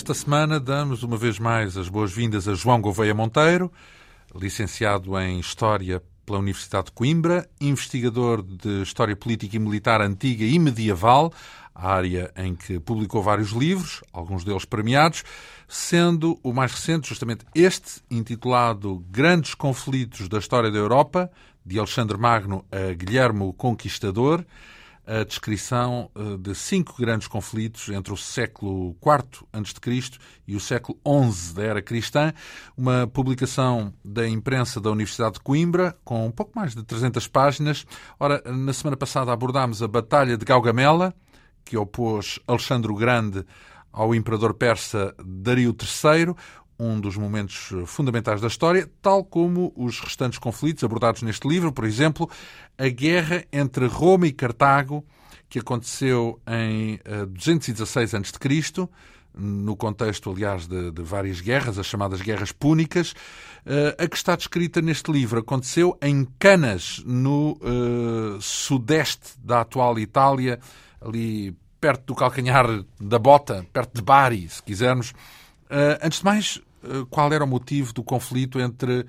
Esta semana damos uma vez mais as boas-vindas a João Gouveia Monteiro, licenciado em História pela Universidade de Coimbra, investigador de História Política e Militar Antiga e Medieval, área em que publicou vários livros, alguns deles premiados, sendo o mais recente justamente este, intitulado Grandes Conflitos da História da Europa, de Alexandre Magno a Guilhermo Conquistador, a descrição eh, de cinco grandes conflitos entre o século IV a.C. e o século XI da era cristã, uma publicação da imprensa da Universidade de Coimbra, com um pouco mais de 300 páginas. Ora, na semana passada abordámos a Batalha de Gaugamela, que opôs Alexandre o Grande ao imperador persa Dario III, um dos momentos fundamentais da história, tal como os restantes conflitos abordados neste livro, por exemplo, a guerra entre Roma e Cartago, que aconteceu em 216 a.C., no contexto, aliás, de, de, várias guerras, as chamadas Guerras Púnicas. Uh, a que está descrita neste livro aconteceu em Canas, no uh, sudeste da atual Itália, ali perto do calcanhar da bota, perto de Bari, se quisermos. Uh, antes de mais, eh, qual era o motivo do conflito entre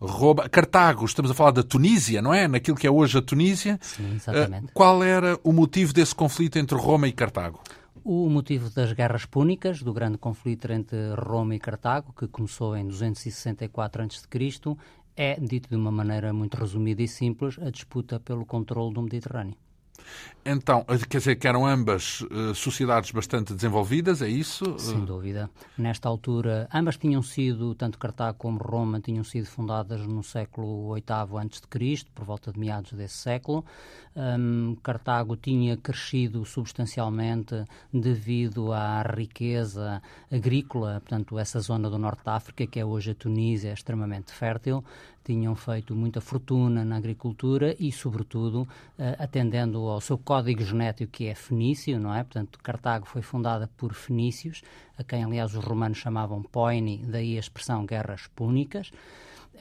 Roma, Cartago, estamos a falar da Tunísia, não é? Naquilo que é hoje a Tunísia. Sim, exatamente. Eh, qual era o motivo desse conflito entre Roma e Cartago? O motivo das guerras púnicas, do grande conflito entre Roma e Cartago, que começou em 264 a.C., é, dito de uma maneira muito resumida e simples, a disputa pelo controle do Mediterrâneo. Então, quer dizer que eram ambas uh, sociedades bastante desenvolvidas, é isso? Sem dúvida. Nesta altura, ambas tinham sido, tanto Cartago como Roma, tinham sido fundadas no século VIII a.C., por volta de meados desse século. Um, Cartago tinha crescido substancialmente devido à riqueza agrícola, portanto, essa zona do norte da África, que é hoje a Tunísia, é extremamente fértil tinham feito muita fortuna na agricultura e, sobretudo, uh, atendendo ao seu código genético que é fenício, não é? Portanto, Cartago foi fundada por fenícios, a quem, aliás, os romanos chamavam Poini, daí a expressão guerras púnicas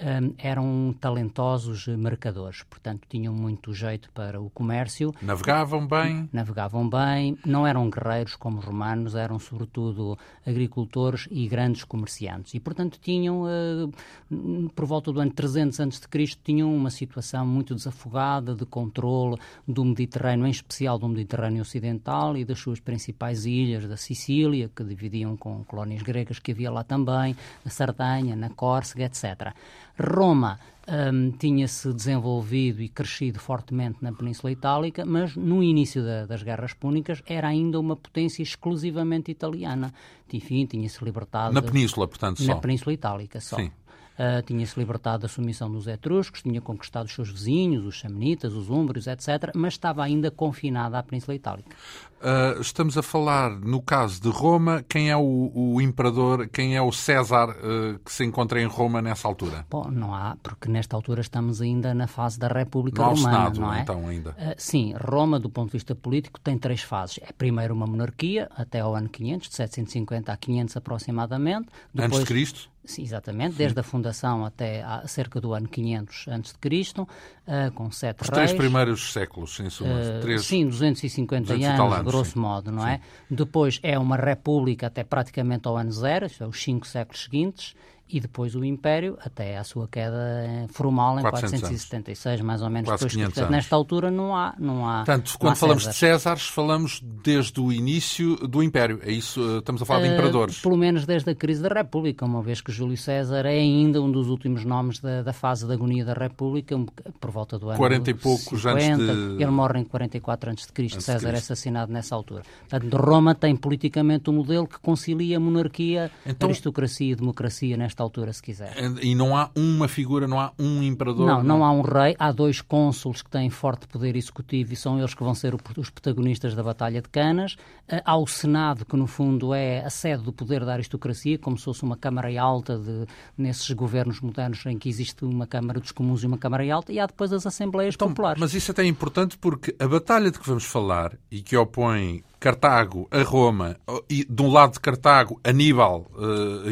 um, eram talentosos mercadores, portanto tinham muito jeito para o comércio. Navegavam bem? Navegavam bem, não eram guerreiros como os romanos, eram sobretudo agricultores e grandes comerciantes. E, portanto, tinham, uh, por volta do ano 300 a.C., tinham uma situação muito desafogada de controle do Mediterrâneo, em especial do Mediterrâneo Ocidental e das suas principais ilhas, da Sicília, que dividiam com colónias gregas que havia lá também, na Sardanha, na Córcega, etc. Roma um, tinha-se desenvolvido e crescido fortemente na Península Itálica, mas no início da, das Guerras Púnicas era ainda uma potência exclusivamente italiana. Enfim, tinha-se libertado... Na Península, portanto, só? Na Península Itálica só. Sim. Uh, tinha-se libertado da submissão dos etruscos, tinha conquistado os seus vizinhos, os samnitas, os úmbrios, etc., mas estava ainda confinada à Península Itálica. Uh, estamos a falar, no caso de Roma, quem é o, o imperador, quem é o César uh, que se encontra em Roma nessa altura? Bom, não há, porque nesta altura estamos ainda na fase da República não Romana, Senado, não é? então, ainda. sim, Roma, do ponto de vista político, tem três fases. É primeiro uma monarquia, até ao ano 500, de 750 a 500 aproximadamente. Depois, Antes de Cristo? Sim, exatamente, desde a fundação até cerca do ano 500 a.C., uh, com sete Os reis. três primeiros séculos, em suma. Uh, três, sim, 250 anos, anos, grosso sim. modo, não é? sim. é? Depois é uma república até praticamente ao ano zero, é os cinco séculos seguintes, e depois o Império até à sua queda formal em 476, anos. mais ou menos. Quase depois, portanto, nesta altura não há, não há. Portanto, quando falamos Césares. de Césares, falamos desde o início do Império. É isso? Estamos a falar de uh, imperadores. Pelo menos desde a crise da República, uma vez que Júlio César é ainda um dos últimos nomes da, da fase da agonia da República, por volta do ano 40 e poucos 50, antes de... Ele morre em 44 a.C. César é assassinado nessa altura. Portanto, Roma tem politicamente um modelo que concilia monarquia, então, aristocracia e democracia nesta altura, se quiser. E não há uma figura, não há um imperador? Não, não, não há um rei. Há dois cônsules que têm forte poder executivo e são eles que vão ser os protagonistas da Batalha de Canas. Eh, há o Senado, que no fundo é a sede do poder da aristocracia, como se fosse uma Câmara Alta de, nesses governos modernos em que existe uma Câmara dos Comuns e uma Câmara Alta. E há depois as Assembleias então, Populares. Mas isso é até importante porque a batalha de que vamos falar e que opõe Cartago a Roma, e de um lado de Cartago, Aníbal,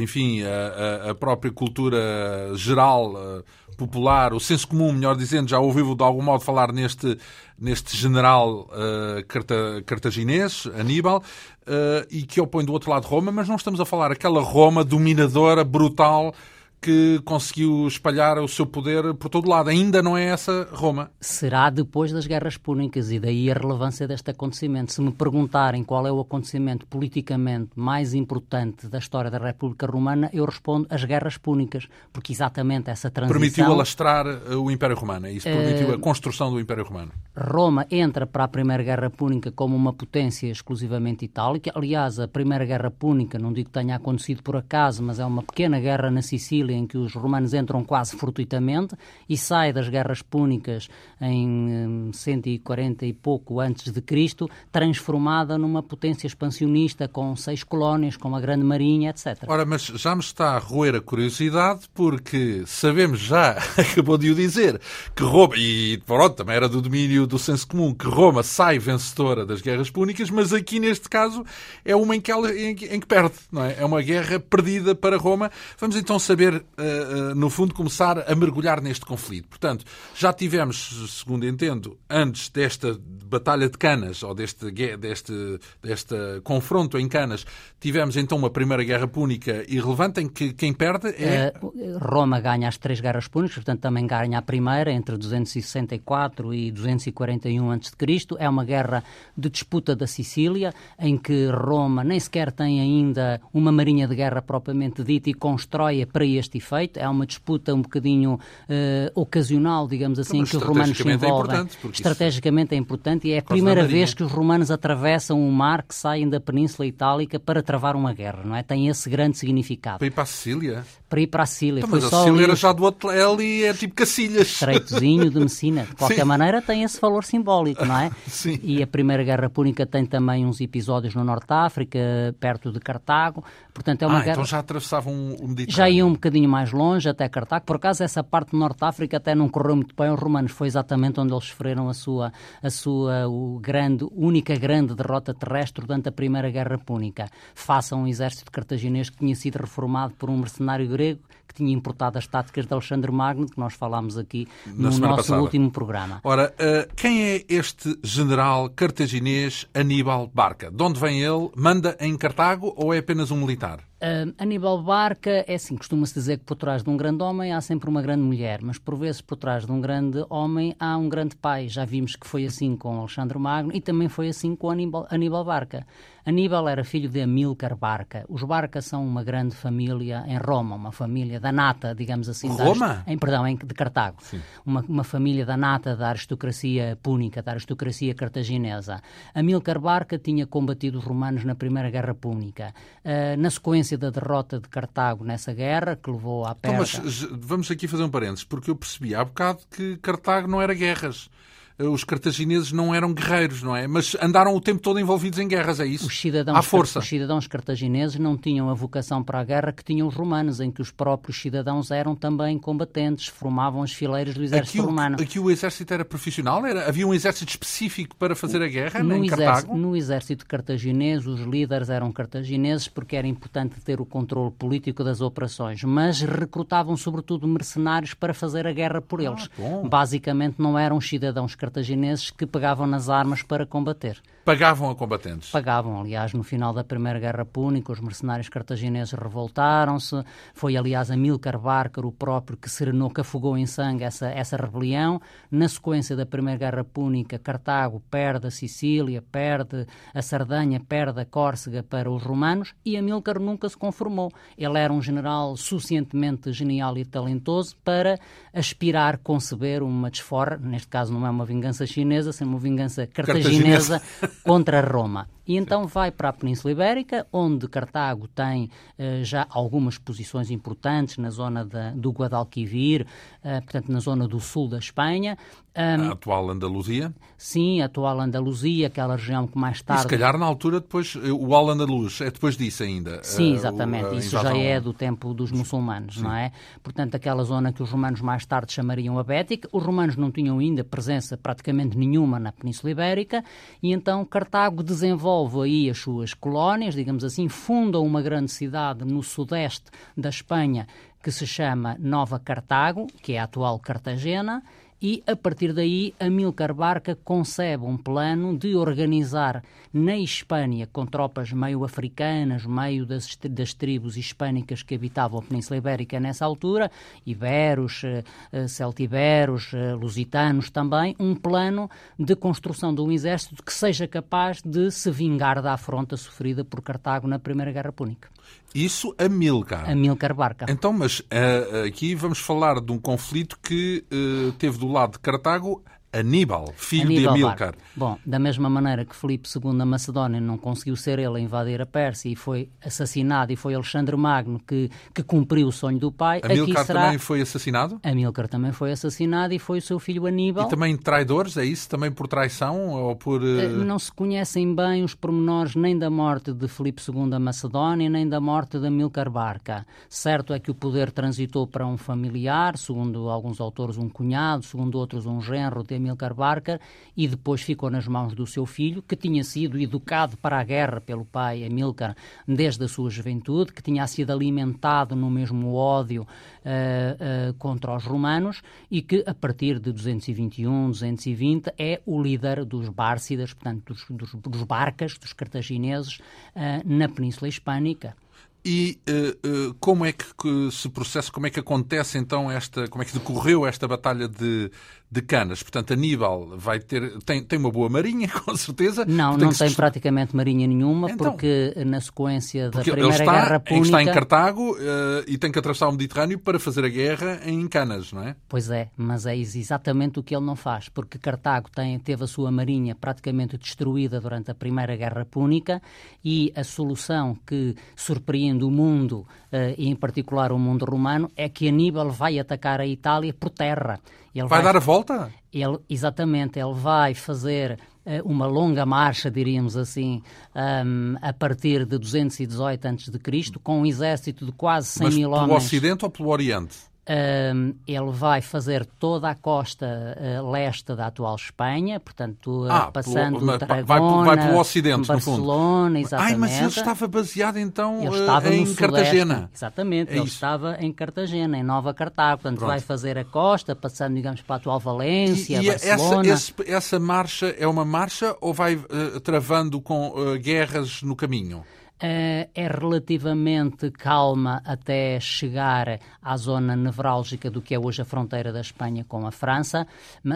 enfim, a, a própria cultura geral, popular, o senso comum, melhor dizendo, já ouviu de algum modo falar neste, neste general uh, carta, cartaginês, Aníbal, uh, e que opõe do outro lado Roma, mas não estamos a falar aquela Roma dominadora, brutal, que conseguiu espalhar o seu poder por todo lado. Ainda não é essa Roma. Será depois das guerras púnicas e daí a relevância deste acontecimento. Se me perguntarem qual é o acontecimento politicamente mais importante da história da República Romana, eu respondo as guerras púnicas, porque exatamente essa transição... Permitiu alastrar eh, o Império Romano, é isso permitiu uh... a construção do Império Romano. Roma entra para a Primeira Guerra Púnica como uma potência exclusivamente itálica. Aliás, a Primeira Guerra Púnica, não digo que tenha acontecido por acaso, mas é uma pequena guerra na Sicília em que os romanos entram quase fortuitamente e sai das guerras púnicas em 140 hum, e pouco antes de Cristo, transformada numa potência expansionista com seis colónias, com uma grande marinha, etc. Ora, mas já me está a roer a curiosidade porque sabemos já, acabou de o dizer, que Roma, e pronto, também era do domínio do senso comum, que Roma sai vencedora das guerras púnicas, mas aqui neste caso é uma em que, ela, em, em que perde, não é? É uma guerra perdida para Roma. Vamos então saber no fundo, começar a mergulhar neste conflito. Portanto, já tivemos, segundo entendo, antes desta Batalha de Canas, ou deste, deste, deste confronto em Canas, tivemos então uma Primeira Guerra Púnica irrelevante, em que quem perde é. Uh, Roma ganha as três guerras púnicas, portanto, também ganha a primeira, entre 264 e 241 a.C. É uma guerra de disputa da Sicília, em que Roma nem sequer tem ainda uma marinha de guerra propriamente dita e constrói para este este efeito. É uma disputa um bocadinho uh, ocasional, digamos assim, que os romanos se é envolvem. É estrategicamente é importante e é a primeira vez que os romanos atravessam o mar que saem da Península Itálica para travar uma guerra, não é? Tem esse grande significado. Para ir para a Sicília? Para ir para a Sicília. Então, mas a Sicília era já do outro ali, é tipo Cacilhas. Estreitozinho de Messina. De qualquer Sim. maneira tem esse valor simbólico, não é? Sim. E a Primeira Guerra Púnica tem também uns episódios no Norte de África, perto de Cartago. Portanto, é uma ah, guerra... então já atravessavam o Mediterrâneo. Já iam um bocadinho mais longe, até Cartago. Por acaso, essa parte do Norte de África até não correu muito bem aos romanos. Foi exatamente onde eles sofreram a sua, a sua o grande, única grande derrota terrestre durante a Primeira Guerra Púnica. Faça um exército cartaginês que tinha sido reformado por um mercenário grego que tinha importado as táticas de Alexandre Magno, que nós falámos aqui Na no nosso passada. último programa. Ora, uh, quem é este general cartaginês Aníbal Barca? De onde vem ele? Manda em Cartago ou é apenas um militar? Uh, Aníbal Barca, é assim, costuma-se dizer que por trás de um grande homem há sempre uma grande mulher, mas por vezes por trás de um grande homem há um grande pai. Já vimos que foi assim com Alexandre Magno e também foi assim com Aníbal, Aníbal Barca. Aníbal era filho de Amílcar Barca. Os Barca são uma grande família em Roma, uma família da nata, digamos assim. Roma? em, perdão, em, de Cartago. Uma, uma, família da nata da aristocracia púnica, da aristocracia cartaginesa. Amílcar Barca tinha combatido os romanos na Primeira Guerra Púnica. Uh, na sequência da derrota de Cartago nessa guerra, que levou à perda... Então, mas vamos aqui fazer um parênteses, porque eu percebi há bocado que Cartago não era guerras os cartagineses não eram guerreiros, não é? Mas andaram o tempo todo envolvidos em guerras, é isso? Os cidadãos, à força. Os cidadãos cartagineses não tinham a vocação para a guerra que tinham os romanos, em que os próprios cidadãos eram também combatentes, formavam as fileiras do exército aqui romano. Aqui o exército era profissional? Era, havia um exército específico para fazer a guerra no, exército, no exército cartaginês, os líderes eram cartagineses porque era importante ter o controle político das operações, mas recrutavam sobretudo mercenários para fazer a guerra por eles. Ah, Basicamente não eram cidadãos cartagineses cartagineses que pegavam nas armas para combater. Pagavam a combatentes? Pagavam. Aliás, no final da Primeira Guerra Púnica, os mercenários cartagineses revoltaram-se. Foi, aliás, Amílcar Barcar, o próprio, que serenou, que afogou em sangue essa, essa rebelião. Na sequência da Primeira Guerra Púnica, Cartago perde a Sicília, perde a Sardanha, perde a Córcega para os romanos e Amílcar nunca se conformou. Ele era um general suficientemente genial e talentoso para aspirar, conceber uma desforra, neste caso não é uma vingança chinesa, sendo uma vingança cartaginesa, cartaginesa contra Roma. E então vai para a Península Ibérica, onde Cartago tem uh, já algumas posições importantes na zona da, do Guadalquivir, uh, portanto, na zona do sul da Espanha. Um, a atual Andaluzia? Sim, a atual Andaluzia, aquela região que mais tarde. E se calhar na altura depois, eh, o Al-Andalus é depois disso ainda. Sim, exatamente. Isso já é do tempo dos muçulmanos, Sim. não é? Portanto, aquela zona que os romanos mais tarde chamariam a Bética. Os romanos não tinham ainda presença praticamente nenhuma na Península Ibérica e então Cartago desenvolve desenvolve aí as suas colónias, digamos assim, funda uma grande cidade no sudeste da Espanha que se chama Nova Cartago, que é a atual Cartagena, e, a partir daí, Amílcar Barca concebe um plano de organizar na Espanha, com tropas meio africanas, meio das, das tribos hispânicas que habitavam a Península Ibérica nessa altura, iberos, eh, eh, celtiberos, eh, lusitanos também, um plano de construção de um exército que seja capaz de se vingar da afronta sofrida por Cartago na Primeira Guerra Púnica. Isso Amílcar. Amílcar Barca. Então, mas uh, aqui vamos falar de um conflito que uh, teve do lado de Cartago Aníbal, filho Aníbal de Amílcar. Bom, da mesma maneira que Filipe II da Macedónia não conseguiu ser ele a invadir a Pérsia e foi assassinado, e foi Alexandre Magno que, que cumpriu o sonho do pai. Amílcar será... também foi assassinado? Amílcar também foi assassinado e foi o seu filho Aníbal. E também traidores, é isso? Também por traição ou por... Uh... Não se conhecem bem os pormenores nem da morte de Filipe II da Macedónia, nem da morte de Amílcar Barca. Certo é que o poder transitou para um familiar, segundo alguns autores um cunhado, segundo outros um genro de Amílcar Barker e depois ficou nas mãos do seu filho, que tinha sido educado para a guerra pelo pai Amílcar desde a sua juventude, que tinha sido alimentado no mesmo ódio uh, uh, contra os romanos e que a partir de 221, 220 é o líder dos Bárcidas, portanto dos, dos, dos barcas, dos cartagineses uh, na Península Hispânica. E uh, uh, como é que, que, se processa, como é que acontece então esta, como é que decorreu esta batalha de, de Canas. Portanto, Aníbal vai ter, tem, tem uma boa marinha, com certeza. Não, não tem praticamente marinha nenhuma, então, porque na sequência da Primeira está, Guerra Púnica... está em Cartago uh, e tem que atravessar o Mediterrâneo para fazer a guerra em Canas, não é? Pois é, mas é exatamente o que ele não faz, porque Cartago tem, teve a sua marinha praticamente destruída durante a Primeira Guerra Púnica e a solução que surpreende o mundo, uh, e em particular o mundo romano, é que Aníbal vai atacar a Itália por terra. Ele vai, vai dar a volta? Ele, exatamente, ele vai fazer uh, uma longa marcha, diríamos assim, um, a partir de 218 a.C., com um exército de quase 100 Mas mil homens. pelo Ocidente ou pelo Oriente? Um, ele vai fazer toda a costa uh, leste da atual Espanha, portanto, uh, ah, passando pelo, Tarragona, vai, vai pelo Ocidente, Barcelona, no fundo. exatamente. Ai, mas ele estava baseado então ele estava em Cartagena. Exatamente, é ele isso. estava em Cartagena, em Nova Cartago, portanto Pronto. vai fazer a costa, passando, digamos, para a atual Valência, e, e Barcelona. Essa, esse, essa marcha é uma marcha ou vai uh, travando com guerras no caminho? É relativamente calma até chegar à zona nevrálgica do que é hoje a fronteira da Espanha com a França.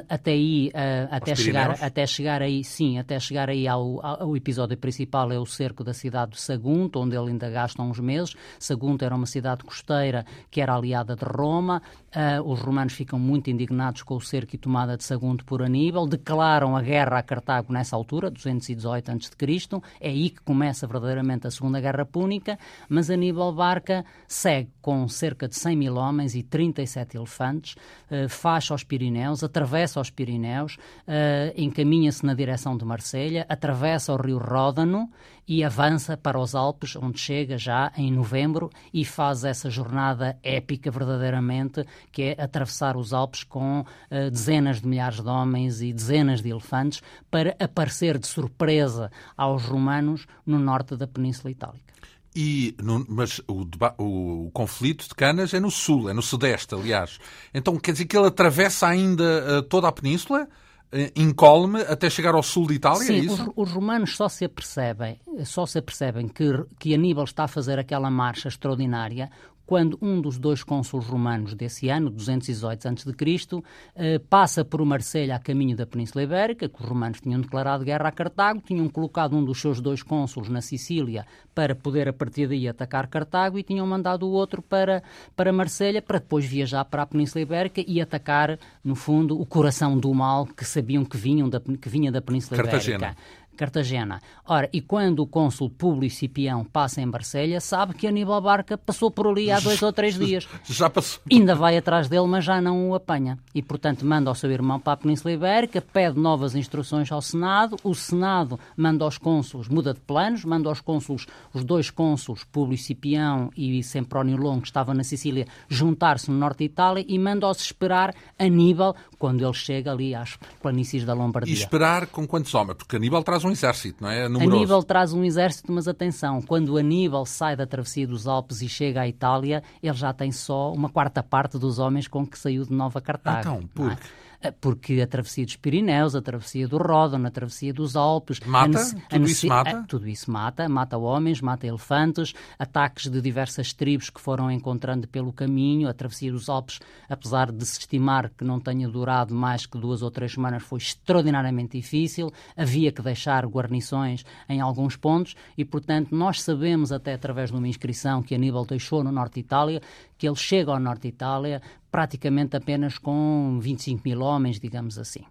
Até aí, uh, até, chegar, até chegar aí, sim, até chegar aí ao, ao, episódio principal é o cerco da cidade de Sagunto, onde ele ainda gasta uns meses. Sagunto era uma cidade costeira que era aliada de Roma. Uh, os romanos ficam muito indignados com o cerco e tomada de Sagunto por Aníbal, declaram a guerra a Cartago nessa altura, 218 a.C. É aí que começa verdadeiramente a Segunda Guerra Púnica, mas Aníbal Barca segue com cerca de 100 mil homens e 37 elefantes, uh, faz aos Pirineus, atravessa os Pirineus, uh, encaminha-se na direção de Marselha, atravessa o rio Ródano e avança para os Alpes, onde chega já em novembro e faz essa jornada épica verdadeiramente, que é atravessar os Alpes com uh, dezenas de milhares de homens e dezenas de elefantes para aparecer de surpresa aos romanos no norte da Península Itálica. E, no, mas o, o, o, conflito de Canas é no sul, é no sudeste, aliás. Então quer dizer que ele atravessa ainda uh, toda a península? Eh, incólume até chegar ao sul de Itália, Sim, é isso? Os, os, romanos só se apercebem, só se apercebem que, que Aníbal está a fazer aquela marcha extraordinária quando um dos dois cônsules romanos desse ano, 218 a.C., eh, passa por Marselha a caminho da Península Ibérica, que os romanos tinham declarado guerra a Cartago, tinham colocado um dos seus dois cônsules na Sicília para poder a partir daí atacar Cartago e tinham mandado o outro para, para Marselha para depois viajar para a Península Ibérica e atacar, no fundo, o coração do mal que sabiam que, vinham da, que vinha da Península Cartagena. Ibérica. Cartagena. Ora, e quando o cônsul Públio Cipião passa em Marselha, sabe que Aníbal Barca passou por ali há dois ou três dias. Já passou. Ainda vai atrás dele, mas já não o apanha. E, portanto, manda ao seu irmão para a Península Ibérica, pede novas instruções ao Senado, o Senado manda aos cônsulos, muda de planos, manda aos cônsulos, os dois cônsulos, Públio Cipião e Semprónio Longo, que estavam na Sicília, juntar-se no norte de Itália e manda-os esperar Aníbal quando ele chega ali às planícies da Lombardia. E esperar com quantos homens? Porque Aníbal traz traz um exército, não é? Numeroso. Aníbal traz um exército, mas atenção, quando Aníbal sai da travessia dos Alpes e chega à Itália, ele já tem só uma quarta parte dos homens com que saiu de Nova Cartago. Então, por é? Eh, porque a travessia dos Pirineus, a travessia do Ródano, a travessia dos Alpes... Mata? Tudo isso mata? A, tudo isso mata. Mata homens, mata elefantes, ataques de diversas tribos que foram encontrando pelo caminho. A travessia dos Alpes, apesar de se estimar que não tenha durado mais que duas ou três semanas, foi extraordinariamente difícil. Havia que deixar guarnições em alguns pontos e, portanto, nós sabemos até através de uma inscrição que Aníbal deixou no norte de Itália que ele chega ao norte de Itália praticamente apenas com 25 mil homens, digamos assim.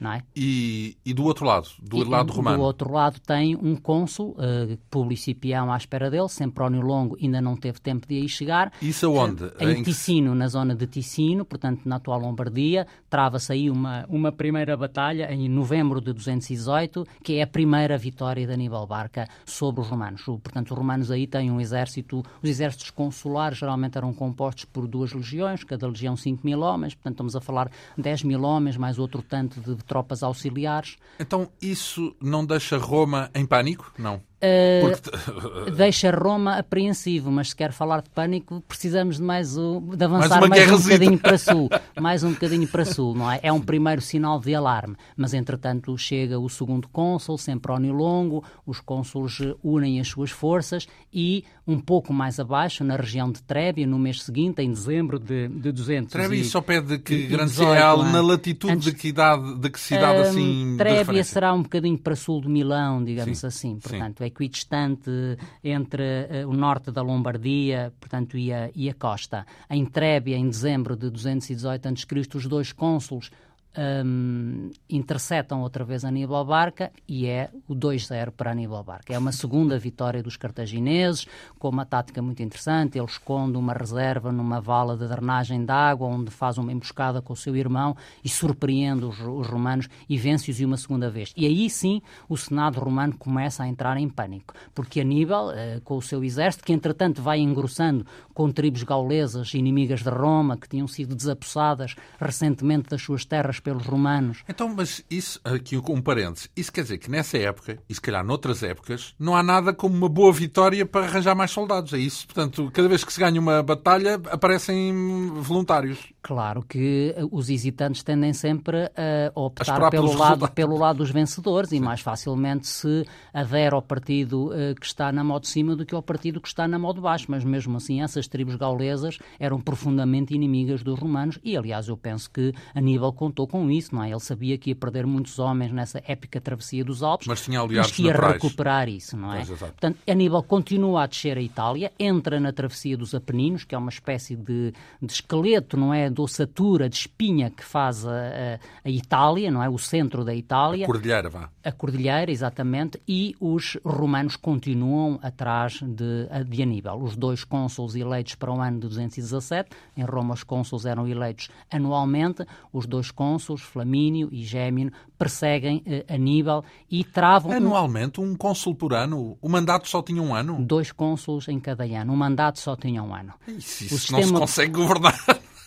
É? E, e, do outro lado, do e, lado romano? Do outro lado tem um cônsul, uh, Publio Cipião, à espera dele. Semprónio Longo ainda não teve tempo de aí chegar. Isso aonde? Uh, em, em Ticino, na zona de Ticino, portanto na atual Lombardia. Trava-se aí uma, uma primeira batalha em novembro de 218, que é a primeira vitória de Aníbal Barca sobre os romanos. Portanto, os romanos aí têm um exército, os exércitos consulares geralmente eram compostos por duas legiões, cada legião 5 mil homens, portanto estamos a falar 10 mil homens, mais outro tanto de tropas auxiliares. Então isso não deixa Roma em pânico? Não. Uh, Porque... deixa Roma apreensivo, mas se quer falar de pânico, precisamos de mais o, de avançar mais, mais um bocadinho para sul, mais um bocadinho para sul, não é? É um primeiro sinal de alarme, mas entretanto chega o segundo cônsul, Semprónio Longo, os cônsules unem as suas forças e um pouco mais abaixo, na região de Trébia, no mês seguinte, em dezembro de, de 200 Trébia, isso ao pé de que grande real, é? na latitude Antes, de que idade, de que cidade um, assim? Trébia será um bocadinho para sul de Milão, digamos sim, assim, portanto, sim equidistante entre uh, o norte da Lombardia, portanto, e a, e a costa. Em Trébia, em dezembro de 218 a.C., os dois cônsules um, interceptam outra vez Aníbal Barca e é o 2-0 para Aníbal Barca. É uma segunda vitória dos cartagineses, com uma tática muito interessante. Ele esconde uma reserva numa vala de drenagem de água, onde faz uma emboscada com o seu irmão e surpreende os, os romanos e vence-os uma segunda vez. E aí sim o Senado romano começa a entrar em pânico, porque Aníbal, uh, com o seu exército, que entretanto vai engrossando com tribos gaulesas inimigas de Roma, que tinham sido desapossadas recentemente das suas terras pelos romanos. Então, mas isso, aqui um parênteses, isso quer dizer que nessa época, e se calhar noutras épocas, não há nada como uma boa vitória para arranjar mais soldados. É isso? Portanto, cada vez que se ganha uma batalha, aparecem voluntários. Claro que eh, os hesitantes tendem sempre a optar pelo lado, pelo lado dos vencedores Sim. e mais facilmente se adere ao partido uh, que está na modo de cima do que ao partido que está na modo de baixo. Mas mesmo assim, essas tribos gaulesas eram profundamente inimigas dos romanos e, aliás, eu penso que Aníbal contou com isso, não é? Ele sabia que ia perder muitos homens nessa épica travessia dos Alpes, mas, tinha mas que ia recuperar isso, não é? Pois, Portanto, Aníbal continua a descer a Itália, entra na travessia dos Apeninos, que é uma espécie de, de esqueleto, não é? De ossatura, de espinha que faz a, a, Itália, não é? O centro da Itália. A cordilheira, vá. A cordilheira, exatamente, e os romanos continuam atrás de, de Aníbal. Os dois cônsules eleitos para o ano de 217, em Roma os cônsules eram eleitos anualmente, os dois cônsules cônsules, Flamínio e Gémino, perseguem eh, Aníbal e travam... Anualmente? Um cônsul por ano? O mandato só tinha um ano? Dois cônsules em cada ano. O mandato só tinha um ano. Isso, isso sistema... não se consegue governar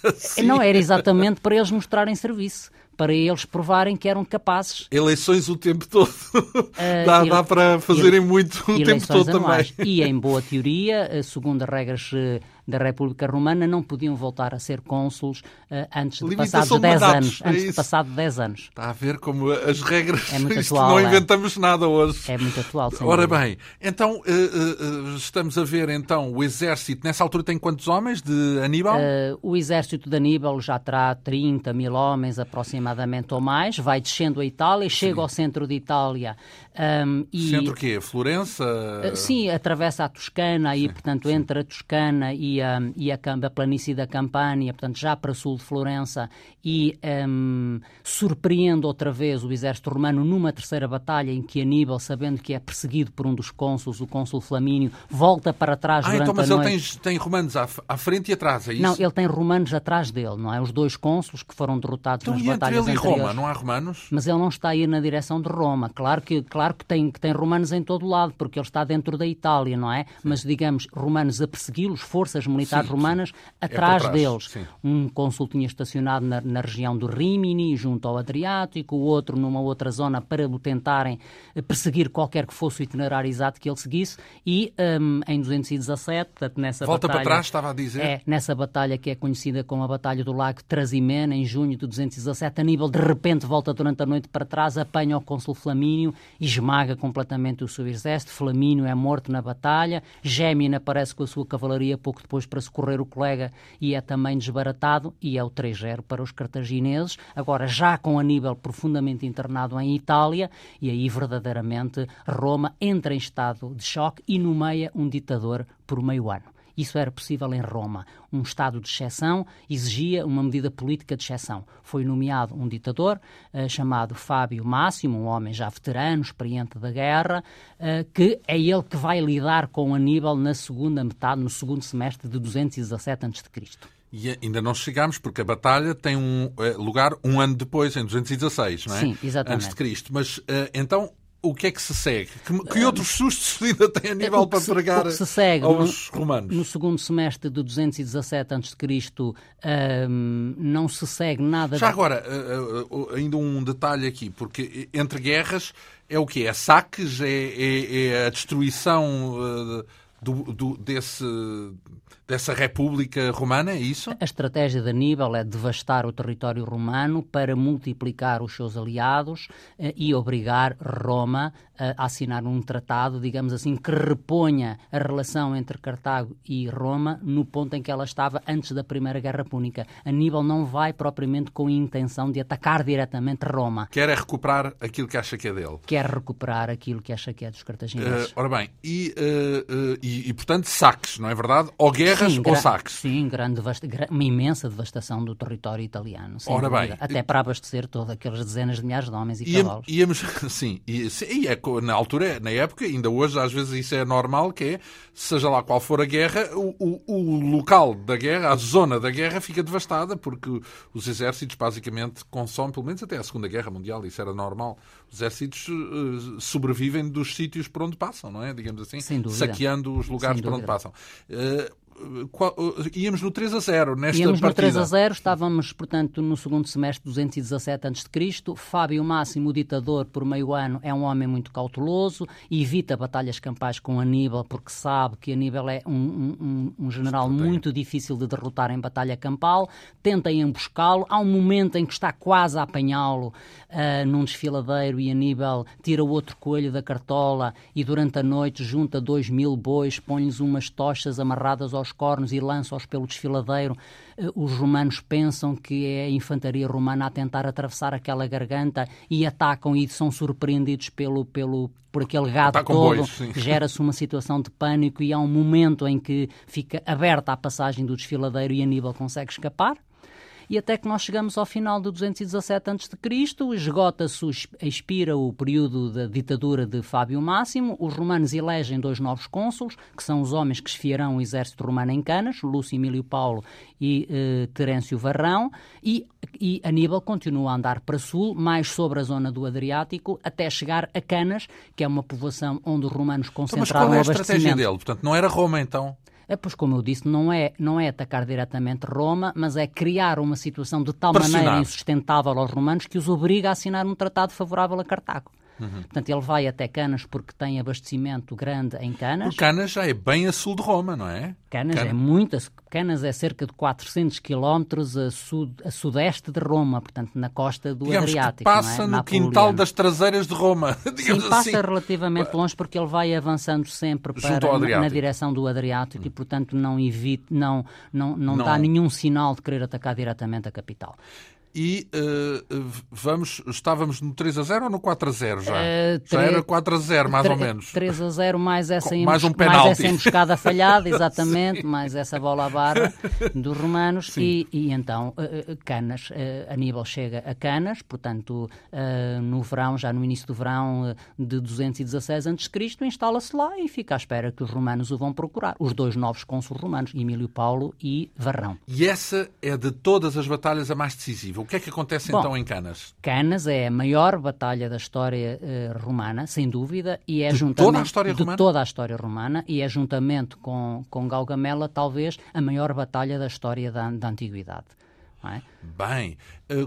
assim. Não, era exatamente para eles mostrarem serviço para eles provarem que eram capazes. Eleições o tempo todo. Uh, dá, ele... dá, para fazerem ele... muito o tempo todo anuais. também. E, em boa teoria, eh, segundo as regras eh, da República Romana não podiam voltar a ser cônsules uh, antes de passados 10 anos. É antes de passado 10 anos. Está a ver como as regras. É muito atual. Não é? inventamos nada hoje. É muito atual. Ora bem, então uh, uh, estamos a ver então o exército. Nessa altura tem quantos homens de Aníbal? o exército de Aníbal já terá 30 mil homens aproximadamente ou mais. Vai descendo a Itália, chega Sim. ao centro de Itália. Um, e... Centro o quê? Florença? sim, atravessa a Toscana e, portanto, Sim. entre a Toscana e a, e a, a planície da Campânia, portanto, já para sul de Florença, e um, surpreende outra vez o exército romano numa terceira batalha em que Aníbal, sabendo que é perseguido por um dos cônsules, o cônsul Flamínio, volta para trás ah, durante então, mas ele tem, tem romanos à, à, frente e atrás, é isso? Não, ele tem romanos atrás dele, não é? Os dois cônsules que foram derrotados então, nas e batalhas ele e Roma, não há romanos? Mas ele não está a ir na direção de Roma. Claro que, claro que, tem, que tem romanos em todo lado, porque ele está dentro da Itália, não é? Sim. Mas, digamos, romanos a persegui-los, forças forças militares sim, romanas sim. É atrás, é deles. Sim. Um cônsul tinha estacionado na, na, região do Rimini, junto ao Adriático, o outro numa outra zona para tentarem eh, perseguir qualquer que fosse o itinerário exato que ele seguisse. E um, em 217, portanto, nessa Volta batalha... para trás, estava a dizer. É, nessa batalha que é conhecida como a Batalha do Lago Trasimena, em junho de 217, Aníbal de repente volta durante a noite para trás, apanha o cônsul Flamínio, esmaga completamente o seu exército. Flamínio é morto na batalha. Gémina aparece com a sua cavalaria pouco depois para socorrer o colega e é também desbaratado. E é o 3-0 para os cartagineses. Agora, já com Aníbal profundamente internado em Itália, e aí verdadeiramente Roma entra em estado de choque e nomeia um ditador por meio ano. Isso era possível em Roma. Um Estado de exceção exigia uma medida política de exceção. Foi nomeado um ditador uh, chamado Fábio Máximo, um homem já veterano, experiente da guerra, uh, que é ele que vai lidar com Aníbal na segunda metade, no segundo semestre de 217 a.C. E ainda não chegámos, porque a batalha tem um eh, lugar um ano depois, em 216, não é? Sim, exatamente. Antes de Cristo. Mas, então, o que é que se segue? Que, que outros sustos ainda tem Aníbal para se, pregar se segue aos no, romanos? No segundo semestre de 217 a.C., um, não se segue nada... Já de... agora, uh, uh, ainda um detalhe aqui, porque entre guerras é o quê? É saques? É, é, é a destruição uh, do, do, desse dessa República Romana, é isso? A estratégia de Aníbal é devastar o território romano para multiplicar os seus aliados eh, e obrigar Roma a assinar um tratado, digamos assim, que reponha a relação entre Cartago e Roma no ponto em que ela estava antes da Primeira Guerra Púnica. Aníbal não vai propriamente com a intenção de atacar diretamente Roma. Quer é recuperar aquilo que acha que é dele. Quer recuperar aquilo que acha que é dos cartagineses. Uh, ora bem, e, uh, uh, e, e, portanto saques, não é verdade? Ou guerras sim, ou saques. Sim, grande, uma imensa devastação do território italiano. Ora dúvida. bem. Até para abastecer todas aquelas dezenas de milhares de homens e cavalos. Íamos, sim, e, e é na altura, na época, ainda hoje, às vezes isso é normal, que é, seja lá qual for a guerra, o, o, o local da guerra, a zona da guerra fica devastada, porque os exércitos basicamente consomem, pelo menos até a Segunda Guerra Mundial, isso era normal, os exércitos uh, sobrevivem dos sítios por onde passam, não é? Digamos assim, saqueando os lugares por onde passam. Uh, íamos no 3 a 0 nesta íamos partida. no 3 a 0, estávamos, portanto, no segundo semestre de 217 a.C. Fábio Máximo, o ditador, por meio ano, é um homem muito cauteloso, evita batalhas campais com Aníbal, porque sabe que Aníbal é um, um, um general muito difícil de derrotar em batalha campal, tenta emboscá-lo, há um momento em que está quase a apanhá-lo uh, num desfiladeiro e Aníbal tira o outro coelho da cartola e durante a noite junta dois mil bois, põe-lhes umas tochas amarradas aos cornos e lança-os pelo desfiladeiro. Eh, os romanos pensam que é a infantaria romana a tentar atravessar aquela garganta e atacam e são surpreendidos pelo, pelo, por aquele gado todo. Gera-se uma situação de pânico e há um momento em que fica aberta a passagem do desfiladeiro e Aníbal consegue escapar e até que nós chegamos ao final de 217 a.C., esgota-se, expira o período da ditadura de Fábio Máximo, os romanos elegem dois novos cônsules, que são os homens que esfiarão o exército romano em Canas, Lúcio Emílio Paulo e eh, Terêncio Varrão, e, e Aníbal continua a andar para sul, mais sobre a zona do Adriático, até chegar a Canas, que é uma povoação onde os romanos concentraram então, mas qual é a estratégia dele? Portanto, não era Roma, então? É, pois, como eu disse, não é, não é atacar diretamente Roma, mas é criar uma situação de tal maneira insustentável aos romanos que os obriga a assinar um tratado favorável a Cartago. Uhum. Portanto, ele vai até Canas porque tem abastecimento grande em Canas. Porque Canas já é bem a sul de Roma, não é? Canas, é muito. Canas é cerca de 400 quilómetros a, sud, a sudeste de Roma, portanto, na costa do Digamos Adriático. Que passa é? no quintal das traseiras de Roma. Sim, passa assim. relativamente longe porque ele vai avançando sempre para, na, na, direção do Adriático hum. e, portanto, não evite, não, não, não, não dá nenhum sinal de querer atacar diretamente a capital e uh, vamos, estávamos no 3 a 0 ou no 4 a 0 já? Uh, já era 4 a 0, mais ou menos. 3 a 0 mais essa, mais um mais essa emboscada falhada, exatamente, mais essa bola à barra dos romanos. E, e, então, uh, Canas, Aníbal chega a Canas, portanto, no verão, já no início do verão de 216 a.C., instala-se lá e fica à espera que os romanos o vão procurar. Os dois novos cônsules romanos, Emílio Paulo e Varrão. E essa é de todas as batalhas a mais decisiva O que é que acontece Bom, então em Canas? Canas é a maior batalha da história uh, romana, sem dúvida, e é de juntamente toda a história de romana? toda a história romana e é juntamente com com Gaugamela talvez a maior batalha da história da, da antiguidade. É? Bem,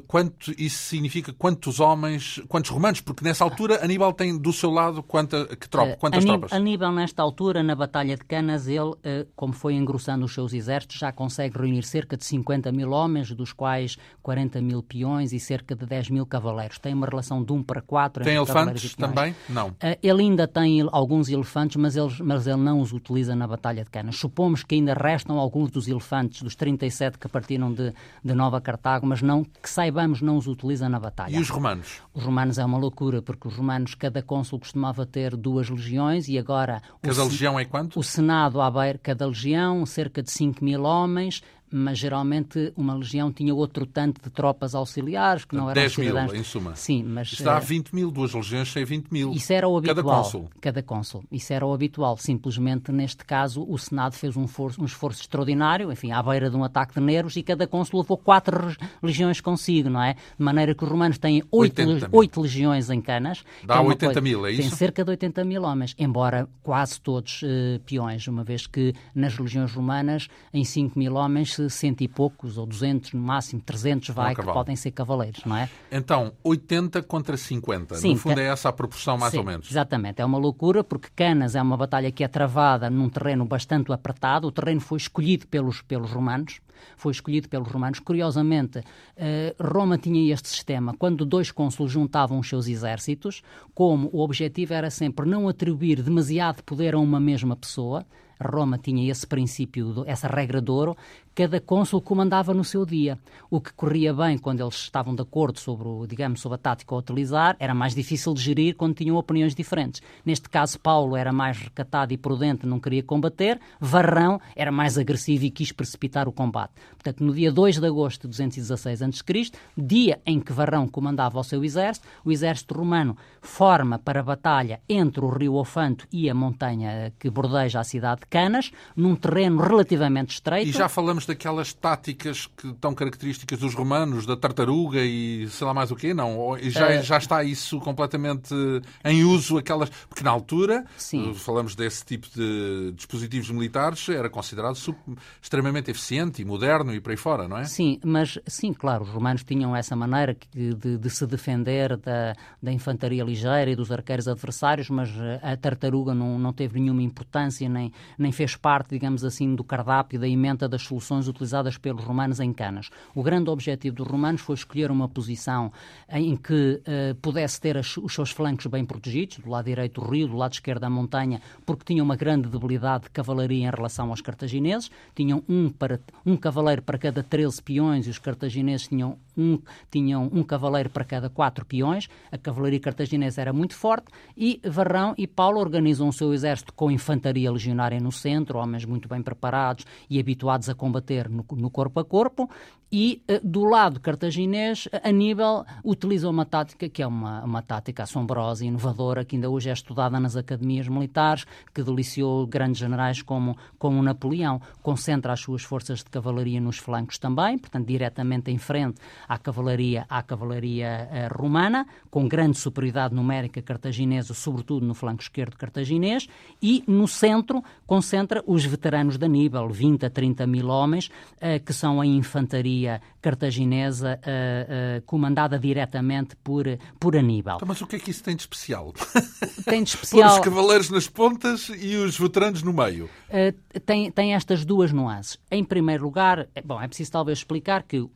quanto isso significa quantos homens, quantos romanos? Porque nessa altura Aníbal tem do seu lado quanta, que tropa, Eh, quantas Aníbal, tropas? Aníbal, nesta altura, na Batalha de Canas, ele, eh, como foi engrossando os seus exércitos, já consegue reunir cerca de 50 mil homens, dos quais 40 mil peões e cerca de 10 mil cavaleiros. Tem uma relação de 1 para 4 Tem elefantes também? Não. Eh, Ele ainda tem alguns elefantes, mas ele, mas ele não os utiliza na Batalha de Canas. Supomos que ainda restam alguns dos elefantes, dos 37 que partiram de, de Nova Cartago, mas não que saibamos não os utiliza na batalha. E os romanos? Os romanos é uma loucura, porque os romanos, cada cônsul costumava ter duas legiões e agora o, Cada legião é quanto? o Senado à beira, cada legião, cerca de 5 mil homens, mas geralmente uma legião tinha outro tanto de tropas auxiliares que não eram 10 mil, cidadãos. em suma. Sim, mas dá eh, 20 mil, duas legiões sem 20 mil. isso era o habitual. Cada cônsul. Cada cônsul. Isso era o habitual. Simplesmente, neste caso, o Senado fez um, for- um esforço extraordinário, enfim, à beira de um ataque de nervos, e cada cônsul levou quatro legiões consigo, não é? De maneira que os romanos têm oito, 80 le- mil. oito legiões em Canas. Dá é uma 80 coisa- mil, é Tem isso? cerca de 80 mil homens, embora quase todos eh, peões, uma vez que nas legiões romanas, em 5 mil homens, se cento e poucos, ou 200, no máximo 300 vai, que podem ser cavaleiros, não é? Então, 80 contra 50. Sim, no fundo é essa a proporção, mais Sim, ou menos. Exatamente, é uma loucura porque Canas é uma batalha que é travada num terreno bastante apertado. O terreno foi escolhido pelos, pelos romanos. Foi escolhido pelos romanos. Curiosamente, eh, Roma tinha este sistema. Quando dois cônsules juntavam os seus exércitos, como o objetivo era sempre não atribuir demasiado poder a uma mesma pessoa, Roma tinha esse princípio, essa regra de ouro, cada cônsul comandava no seu dia. O que corria bem quando eles estavam de acordo sobre, o, digamos, sobre a tática a utilizar, era mais difícil de gerir quando tinham opiniões diferentes. Neste caso, Paulo era mais recatado e prudente, não queria combater. Varrão era mais agressivo e quis precipitar o combate. Portanto, no dia 2 de agosto de 216 a.C., dia em que Varrão comandava o seu exército, o exército romano forma para a batalha entre o rio Ofanto e a montanha que bordeja a cidade de Canas, num terreno relativamente estreito. E já falamos daquelas táticas que estão características dos romanos, da tartaruga e sei lá mais o quê, não? Já, Eh, já está isso completamente em uso, aquelas... Porque na altura, Sim. eh, falamos desse tipo de dispositivos militares, era considerado extremamente eficiente e moderno e por aí fora, não é? Sim, mas sim, claro, os romanos tinham essa maneira de, de se defender da, da infantaria ligeira e dos arqueiros adversários, mas eh, a tartaruga não, não teve nenhuma importância, nem, nem fez parte, digamos assim, do cardápio, da emenda das soluções utilizadas pelos romanos em Canas. O grande objetivo dos romanos foi escolher uma posição em que eh, pudesse ter as- os seus flancos bem protegidos, do lado direito o rio, do lado esquerdo a montanha, porque tinham uma grande debilidade de cavalaria em relação aos cartagineses, tinham um, para, um cavaleiro para cada 13 peões e os cartagineses tinham um, tinham um cavaleiro para cada quatro peões, a cavalaria cartaginesa era muito forte e Varrão e Paulo organizam o seu exército com infantaria legionária no centro, homens muito bem preparados e habituados a combater no, no corpo a corpo, e eh, do lado cartaginês, Aníbal utiliza uma tática que é uma, uma tática assombrosa e inovadora, que ainda hoje é estudada nas academias militares, que deliciou grandes generais como, como Napoleão. Concentra as suas forças de cavalaria nos flancos também, portanto, diretamente em frente à cavalaria, à cavalaria eh, romana, com grande superioridade numérica cartaginesa, sobretudo no flanco esquerdo cartaginês, e no centro concentra os veteranos de Aníbal, 20 a 30 mil homens, eh, que são a infantaria cartaginesa eh, comandada diretamente por, por Aníbal. Então, mas o que é que isso tem de especial? Tem de Pôr especial... os cavaleiros nas pontas e os veteranos no meio. Uh, tem, tem estas duas nuances. Em primeiro lugar, é- bom, é preciso talvez explicar que, uh,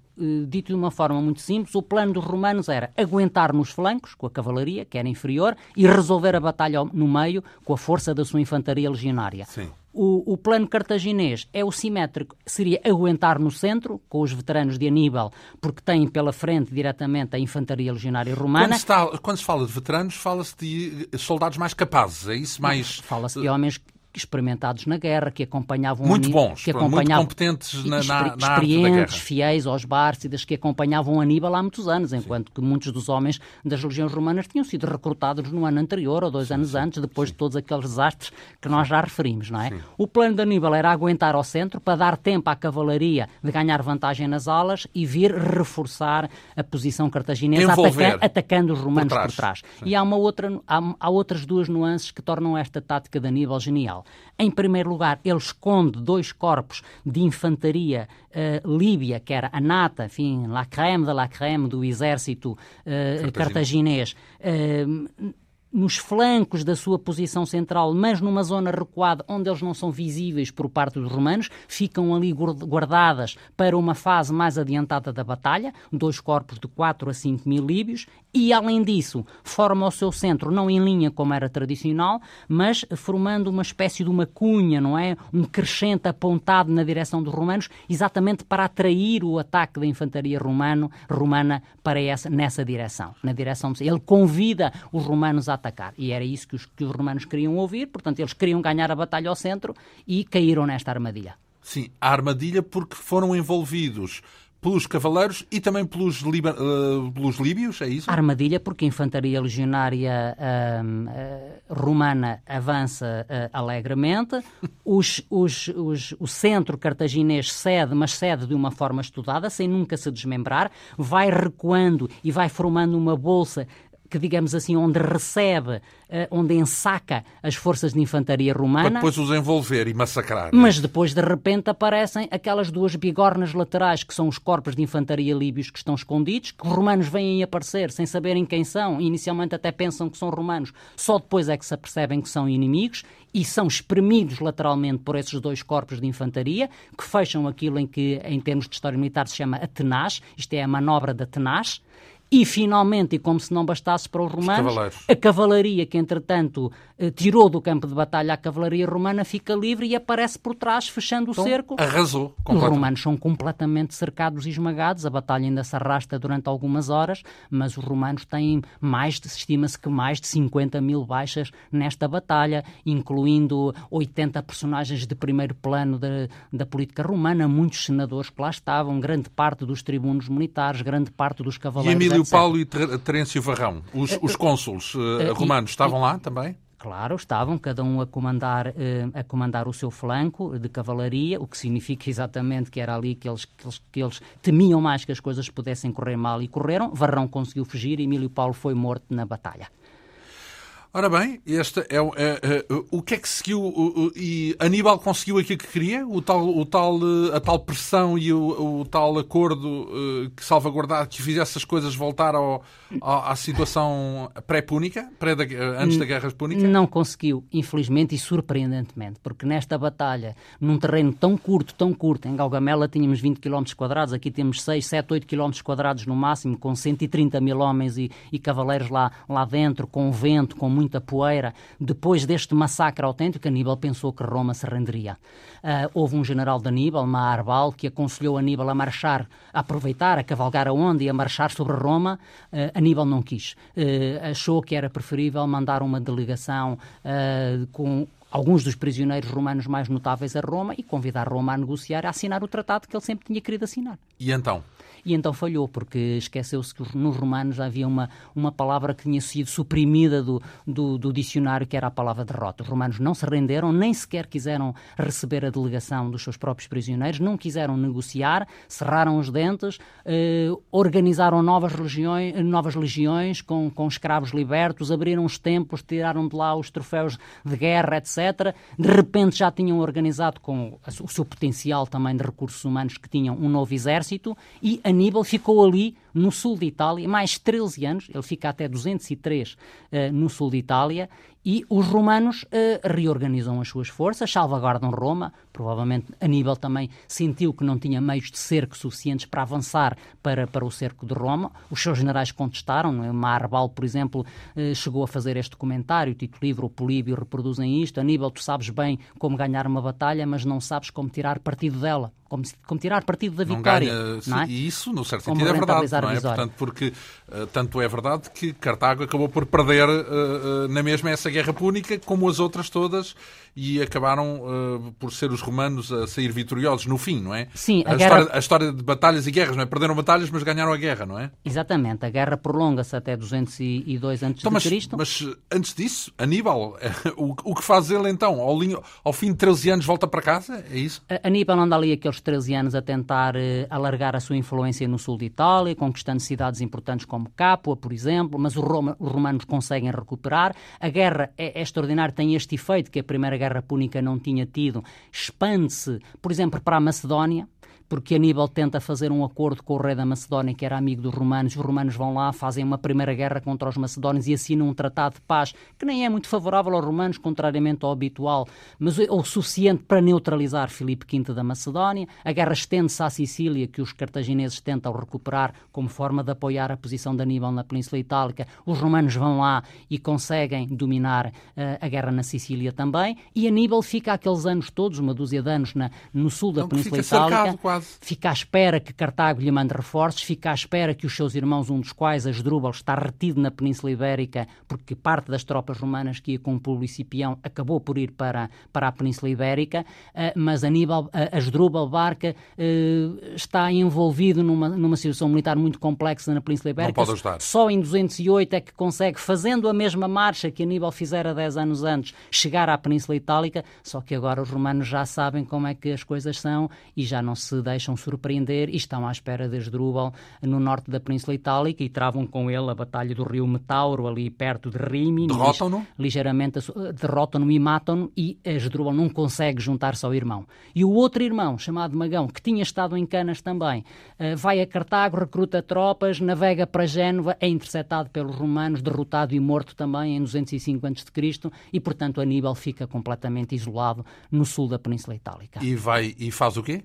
dito de uma forma muito simples, o plano dos romanos era aguentar nos flancos, com a cavalaria, que era inferior, e resolver a batalha no meio com a força da sua infantaria legionária. Sim. O, o plano cartaginês é o simétrico, seria aguentar no centro, com os veteranos de Aníbal, porque têm pela frente diretamente a infantaria legionária Quando romana. se, está- quando se fala de veteranos, fala-se de soldados mais capazes, é isso? Mais. Fala-se de homens experimentados na guerra, que acompanhavam muito bons, que acompanhavam, muito competentes na, na, na experientes, fiéis aos bárcidas, que acompanhavam Aníbal há muitos anos, enquanto Sim. que muitos dos homens das legiões romanas tinham sido recrutados no ano anterior ou dois Sim. anos antes, depois Sim. de todos aqueles desastres que nós já referimos, não é? O plano de Aníbal era aguentar ao centro para dar tempo à cavalaria de ganhar vantagem nas alas e vir reforçar a posição cartaginesa, ataca atacando os romanos por trás. Por trás. E há, uma outra, há, há outras duas nuances que tornam esta tática de Aníbal genial. Em primeiro lugar, ele esconde dois corpos de infantaria uh, líbia, que era a nata, enfim, la crème de la crème do exército uh, cartaginês. Uh, nos flancos da sua posição central, mas numa zona recuada onde eles não são visíveis por parte dos romanos, ficam ali guardadas para uma fase mais adiantada da batalha, dois corpos de 4 a 5 mil líbios, e além disso, forma o seu centro não em linha como era tradicional, mas formando uma espécie de uma cunha, não é? Um crescente apontado na direção dos romanos, exatamente para atrair o ataque da infantaria romano, romana para essa, nessa direção, na direção de... Ele convida os romanos a atacar. E era isso que os, que os romanos queriam ouvir, portanto, eles queriam ganhar a batalha ao centro e caíram nesta armadilha. Sim, a armadilha porque foram envolvidos pelos cavaleiros e também pelos, liba, uh, pelos líbios, é isso? Armadilha, porque a infantaria legionária uh, uh, romana avança uh, alegremente, os, os, os, o centro cartaginês cede, mas cede de uma forma estudada, sem nunca se desmembrar, vai recuando e vai formando uma bolsa que, digamos assim, onde recebe, eh, onde ensaca as forças de infantaria romana. Para depois os envolver e massacrar. Né? Mas depois, de repente, aparecem aquelas duas bigornas laterais, que são os corpos de infantaria líbios que estão escondidos, que os romanos vêm aparecer sem saberem quem são, inicialmente até pensam que são romanos, só depois é que se apercebem que são inimigos, e são espremidos lateralmente por esses dois corpos de infantaria, que fecham aquilo em que, em termos de história militar, se chama a tenaz, isto é a manobra da tenaz, e, finalmente, e como se não bastasse para os romanos, os a cavalaria que, entretanto, eh, tirou do campo de batalha a cavalaria romana fica livre e aparece por trás, fechando então, o cerco. Arrasou. Os romanos são completamente cercados e esmagados. A batalha ainda se arrasta durante algumas horas, mas os romanos têm mais, estima-se que mais de 50 mil baixas nesta batalha, incluindo 80 personagens de primeiro plano da, da política romana, muitos senadores que lá estavam, grande parte dos tribunos militares, grande parte dos cavaleiros o Paulo e Terêncio Varrão, os, os cônsules uh, romanos, estavam lá também? Claro, estavam, cada um a comandar, a comandar o seu flanco de cavalaria, o que significa exatamente que era ali que eles, que eles, que eles temiam mais que as coisas pudessem correr mal e correram. Varrão conseguiu fugir e Emílio Paulo foi morto na batalha. Ora bem, este é, é, é, o que é que seguiu e Aníbal conseguiu aquilo que queria, o tal, o tal, eh, a tal pressão e o, o tal acordo uh, que salvaguardar, que fizesse as coisas voltar ao, à, à situação pré-púnica, pré -da, antes da Guerra Púnica? Não conseguiu, infelizmente e surpreendentemente, porque nesta batalha, num terreno tão curto, tão curto, em Galgamela tínhamos 20 km quadrados, aqui temos 6, 7, 8 km quadrados no máximo, com 130 mil homens e, e cavaleiros lá, lá dentro, com vento, com muita poeira. Depois deste massacre autêntico, Aníbal pensou que Roma se renderia. Uh, houve um general de Aníbal, Maarbal, que aconselhou Aníbal a marchar, a aproveitar, a cavalgar aonde e a marchar sobre Roma. Uh, Aníbal não quis. Uh, achou que era preferível mandar uma delegação com alguns dos prisioneiros romanos mais notáveis a Roma e convidar Roma a negociar, a assinar o tratado que ele sempre tinha querido assinar. E então? E então falhou, porque esqueceu-se que nos romanos havia uma, uma palavra que tinha sido suprimida do, do, do, dicionário, que era a palavra derrota. Os romanos não se renderam, nem sequer quiseram receber a delegação dos seus próprios prisioneiros, não quiseram negociar, cerraram os dentes, eh, organizaram novas, legiões, novas legiões com, com escravos libertos, abriram os templos, tiraram de lá os troféus de guerra, etc. De repente já tinham organizado, com o seu potencial também de recursos humanos, que tinham um novo exército e Aníbal ficou ali no sul de Itália, mais 13 anos, ele fica até 203 uh, eh, no sul de Itália, e os romanos uh, reorganizam as suas forças, salvaguardam Roma. Provavelmente Aníbal também sentiu que não tinha meios de cerco suficientes para avançar para, para o cerco de Roma. Os seus generais contestaram. É? Marbal, por exemplo, chegou a fazer este comentário. O Tito Livre ou Políbio reproduzem isto. Aníbal, tu sabes bem como ganhar uma batalha, mas não sabes como tirar partido dela. Como, como tirar partido da vitória. Ganha, não é? Isso, no certo sentido, é verdade. não é? Portanto, porque uh, tanto é verdade que Cartago acabou por perder uh, na mesma essa guerra púnica, como as outras todas, e acabaram uh, por ser os romanos a sair vitoriosos no fim, não é? Sim, a, a, guerra... história, a, história, de batalhas e guerras, não é? Perderam batalhas, mas ganharam a guerra, não é? Exatamente. A guerra prolonga-se até 202 a.C. Então, mas, mas, antes disso, Aníbal, o, o que faz ele então? Ao, ao, fim de 13 anos volta para casa? É isso? Aníbal anda ali aqueles 13 anos a tentar uh, alargar a sua influência no sul de Itália, conquistando cidades importantes como Capua, por exemplo, mas Roma, os romanos conseguem recuperar. A guerra é, é extraordinária, tem este efeito que a Primeira Guerra Púnica não tinha tido. Expande-se, por exemplo, para a Macedónia, porque Aníbal tenta fazer um acordo com o rei da Macedónia, que era amigo dos romanos. Os romanos vão lá, fazem uma primeira guerra contra os macedónios e assinam um tratado de paz que nem é muito favorável aos romanos, contrariamente ao habitual, mas é o suficiente para neutralizar Filipe V da Macedónia. A guerra estende-se à Sicília, que os cartagineses tentam recuperar como forma de apoiar a posição de Aníbal na Península Itálica. Os romanos vão lá e conseguem dominar uh, a guerra na Sicília também. E Aníbal fica aqueles anos todos, uma dúzia de anos, na, no sul da Não, Península Itálica fica à espera que Cartago lhe mande reforços, fica à espera que os seus irmãos, um dos quais, Asdrúbal, está retido na Península Ibérica, porque parte das tropas romanas que ia com Públio Cipião acabou por ir para, para a Península Ibérica, uh, mas Aníbal, Asdrúbal Barca uh, está envolvido numa, numa situação militar muito complexa na Península Ibérica. Não pode ajudar. Só em 208 é que consegue, fazendo a mesma marcha que Aníbal fizera 10 anos antes, chegar à Península Itálica, só que agora os romanos já sabem como é que as coisas são e já não se deixam surpreender e estão à espera de Asdrúbal no norte da Península Itálica e travam com ele a batalha do rio Metauro, ali perto de Rimini. Derrotam-no? Ligeiramente derrotam-no e matam-no e Asdrúbal não consegue juntar-se ao irmão. E o outro irmão, chamado Magão, que tinha estado em Canas também, eh, vai a Cartago, recruta tropas, navega para Génova, é interceptado pelos romanos, derrotado e morto também em 205 a.C. e, portanto, Aníbal fica completamente isolado no sul da Península Itálica. E vai e faz o quê?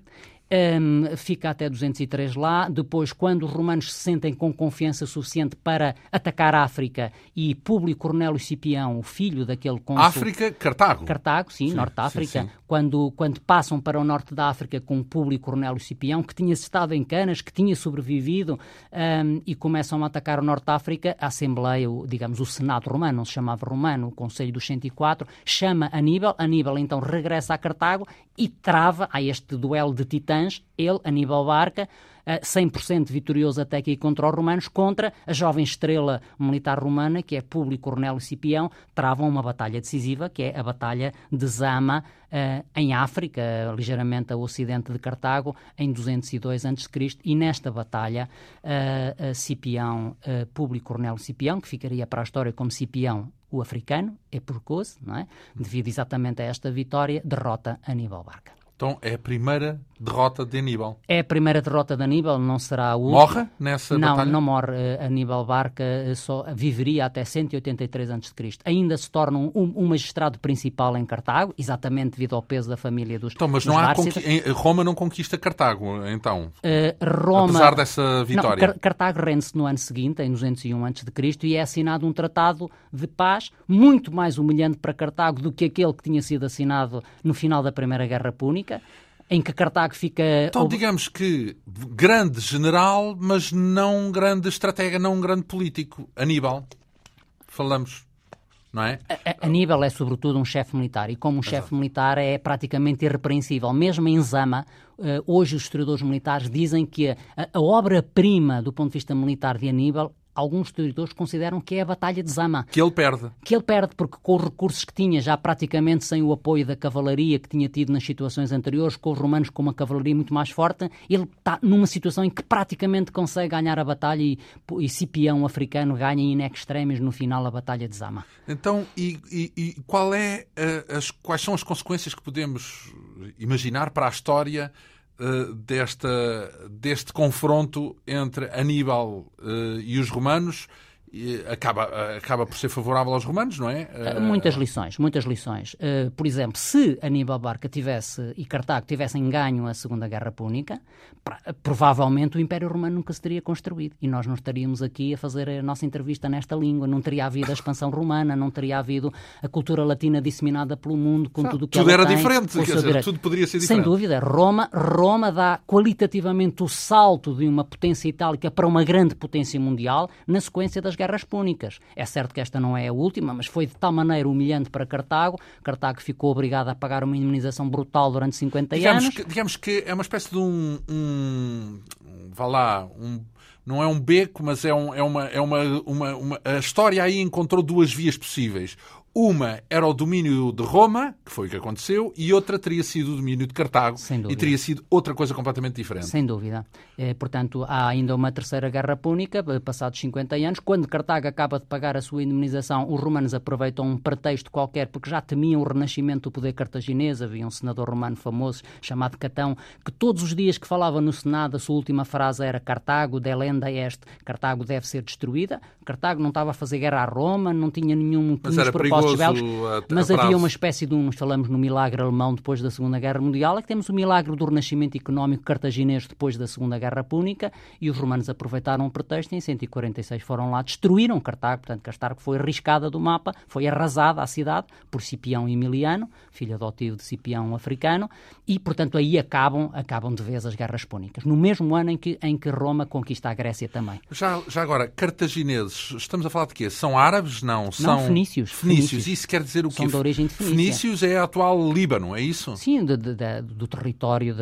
Um, fica até 203 lá. Depois, quando os romanos se sentem com confiança suficiente para atacar a África e Públio Cornélio Cipião, o filho daquele cônsul... África, Cartago. Cartago, sim, sim Norte da África. Sim, sim. Quando, quando passam para o norte da África com Públio Cornélio Cipião, que tinha estado em Canas, que tinha sobrevivido, um, e começam a atacar o Norte da África, a Assembleia, o, digamos, o Senado romano, não se chamava romano, o Conselho dos 104, chama Aníbal. Aníbal, então, regressa a Cartago e trava a este duelo de titãs ele, Aníbal Barca, 100% vitorioso até aqui contra os romanos, contra a jovem estrela militar romana, que é Públio Cornélio Cipião, travam uma batalha decisiva, que é a Batalha de Zama, uh, em África, ligeiramente a ocidente de Cartago, em 202 a.C. E nesta batalha, uh, Cipião, Públio Cornélio Cipião, que ficaria para a história como Cipião o africano, é porcoso, não é? Devido exatamente a esta vitória, derrota Aníbal Barca. Então é a primeira derrota de Aníbal. É a primeira derrota de Aníbal, não será a última. Morre nessa não, batalha? Não, não morre. Uh, Aníbal Barca uh, só viveria até 183 a.C. Ainda se torna um, um, magistrado principal em Cartago, exatamente devido ao peso da família dos Então, mas não há Roma não conquista Cartago, então? Uh, Roma... Apesar dessa vitória? Não, Cartago rende-se no ano seguinte, em 201 a.C., e é assinado um tratado de paz muito mais humilhante para Cartago do que aquele que tinha sido assinado no final da Primeira Guerra Púnica em que Cartago fica. Então, digamos que grande general, mas não grande estratega, não grande político. Aníbal, falamos. Não é? Aníbal é, sobretudo, um chefe militar e, como um chefe militar, é praticamente irrepreensível. Mesmo em Zama, eh, hoje os historiadores militares dizem que a, a obra-prima do ponto de vista militar de Aníbal alguns historiadores consideram que é a Batalha de Zama. Que ele perde. Que ele perde, porque com os recursos que tinha, já praticamente sem o apoio da cavalaria que tinha tido nas situações anteriores, com os romanos com uma cavalaria muito mais forte, ele está numa situação em que praticamente consegue ganhar a batalha e, e Cipião africano ganha in extremis no final a Batalha de Zama. Então, e, e, e qual é, uh, as, quais são as consequências que podemos imaginar para a história desta, deste confronto entre Aníbal uh, e os romanos acaba, acaba por ser favorável aos romanos, não é? Uh, muitas lições, muitas lições. Uh, por exemplo, se Aníbal Barca tivesse e Cartago tivessem ganho a Segunda Guerra Púnica, provavelmente o Império Romano nunca se teria construído e nós não estaríamos aqui a fazer a nossa entrevista nesta língua, não teria havido a expansão romana, não teria havido a cultura latina disseminada pelo mundo com tudo o que tudo ela era tem, diferente, quer dizer, tudo poderia ser diferente. Sem dúvida, Roma, Roma dá qualitativamente o salto de uma potência itálica para uma grande potência mundial na sequência das guerras púnicas. É certo que esta não é a última, mas foi de tal maneira humilhante para Cartago. Cartago ficou obrigado a pagar uma indemnização brutal durante 50 digamos anos. Que, digamos que é uma espécie de um, um vá lá, um não é um beco, mas é, um, é, uma, é uma, uma, uma, A história aí encontrou duas vias possíveis. Uma era o domínio de Roma, que foi o que aconteceu, e outra teria sido o domínio de Cartago, e teria sido outra coisa completamente diferente. Sem dúvida. É, portanto, há ainda uma terceira guerra púnica, eh, passados 50 anos. Quando Cartago acaba de pagar a sua indemnização, os romanos aproveitam um pretexto qualquer, porque já temiam o renascimento do poder cartaginês. Havia um senador romano famoso chamado Catão, que todos os dias que falava no Senado, a sua última frase era Cartago, delenda est, Cartago deve ser destruída. Cartago não estava a fazer guerra a Roma, não tinha nenhum, mas era mas havia uma espécie de um, nós falamos no milagre alemão depois da Segunda Guerra Mundial, é que temos o milagre do renascimento económico cartaginês depois da Segunda Guerra Púnica, e os romanos aproveitaram o pretexto e em 146 foram lá, destruíram Cartago, portanto Cartago foi arriscada do mapa, foi arrasada a cidade por Cipião Emiliano, filho adotivo de Cipião africano, e portanto aí acabam, acabam de vez as guerras púnicas, no mesmo ano em que, em que Roma conquista a Grécia também. Já, já agora, cartagineses, estamos a falar de quê? São árabes? Não, são não, fenícios. Fenícios. Fenícios. Isso quer dizer o quê? São de origem de Fenícia. Fenícios é a atual Líbano, é isso? Sim, de, de, de, do território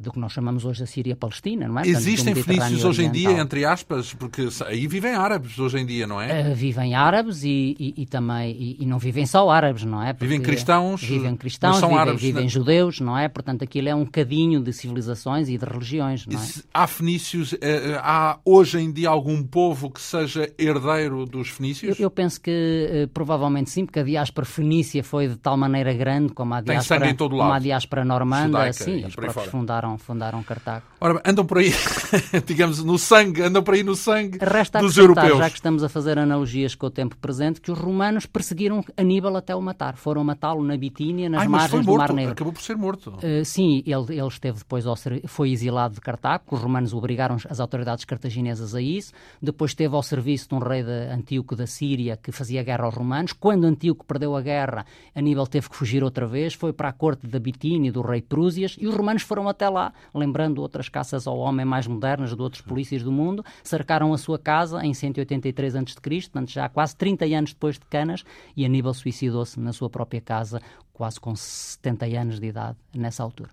do que nós chamamos hoje a Síria-Palestina, não é? Existem fenícios hoje em dia, entre aspas, porque aí vivem árabes hoje em dia, não é? Uh, vivem árabes e, e, e também, e, e, não vivem só árabes, não é? Porque vivem cristãos, vivem cristãos, são vivem, árabes, vivem judeus, não é? Portanto, aquilo é um cadinho de civilizações e de religiões, não é? Há fenícios, eh, há hoje em dia algum povo que seja herdeiro dos fenícios? Eu, eu penso que provavelmente sim, porque a diáspora fenícia foi de tal maneira grande como a diáspora, como a diáspora normanda, Judaica, sim, eles próprios fundaram, fundaram Cartago. Ora, andam por aí, digamos, no sangue, andam por aí no sangue Resta dos europeus. já que estamos a fazer analogias com o tempo presente, que os romanos perseguiram Aníbal até o matar. Foram matá-lo na Bitínia, nas Ai, margens do Mar Negro. Acabou por ser morto. Uh, sim, ele, ele esteve depois, ao foi exilado de Cartago, os romanos obrigaram as autoridades cartaginesas a isso. Depois esteve ao serviço de um rei de Antíoco da Síria que fazia guerra aos romanos. Quando Antíoco perdeu a guerra, Aníbal teve que fugir outra vez, foi para a corte da Bitínia, do rei Prúsias, e os romanos foram até lá, lembrando outras caças ao homem mais modernas de outros polícias do mundo, cercaram a sua casa em 183 a.C., portanto já quase 30 anos depois de Canas, e Aníbal suicidou-se na sua própria casa, quase com 70 anos de idade, nessa altura.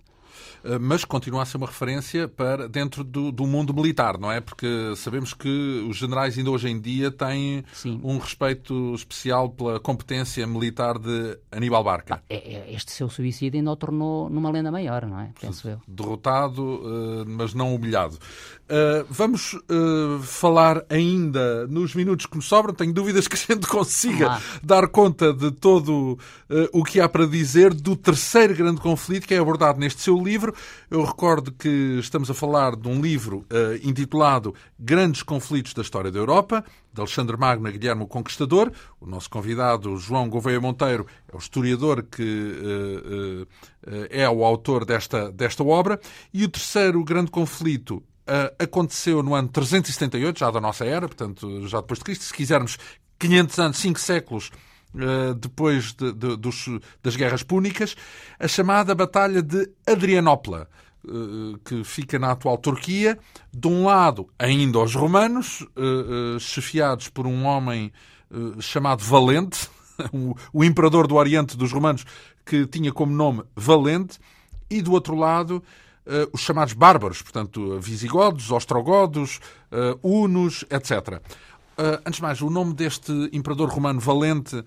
Eh, mas continua a ser uma referência para dentro do, do, mundo militar, não é? Porque sabemos que os generais ainda hoje em dia têm Sim. um respeito especial pela competência militar de Aníbal Barca. É, é, este seu suicídio ainda o tornou numa lenda maior, não é? Penso eu. Derrotado, eh, mas não humilhado. Uh, vamos falar ainda nos minutos que nos sobram. Tenho dúvidas que a gente consiga dar conta de todo o que há para dizer do terceiro grande conflito que é abordado neste seu livro. Eu recordo que estamos a falar de um livro intitulado Grandes Conflitos da História da Europa, de Alexandre Magno a Guilherme o Conquistador. O nosso convidado, João Gouveia Monteiro, é o historiador que é o autor desta, desta obra. E o terceiro grande conflito uh, aconteceu no ano 378, já da nossa era, portanto, já depois de Cristo. Se quisermos 500 anos, 5 séculos uh, depois de, de, dos, das guerras púnicas, a chamada Batalha de Adrianópla. Uh, que fica na atual Turquia, de um lado ainda os romanos, chefiados por um homem chamado Valente, o imperador do Oriente dos romanos, que tinha como nome Valente, e do outro lado os chamados bárbaros, portanto, visigodos, ostrogodos, hunos, etc. Uh, antes de mais, o nome deste imperador romano valente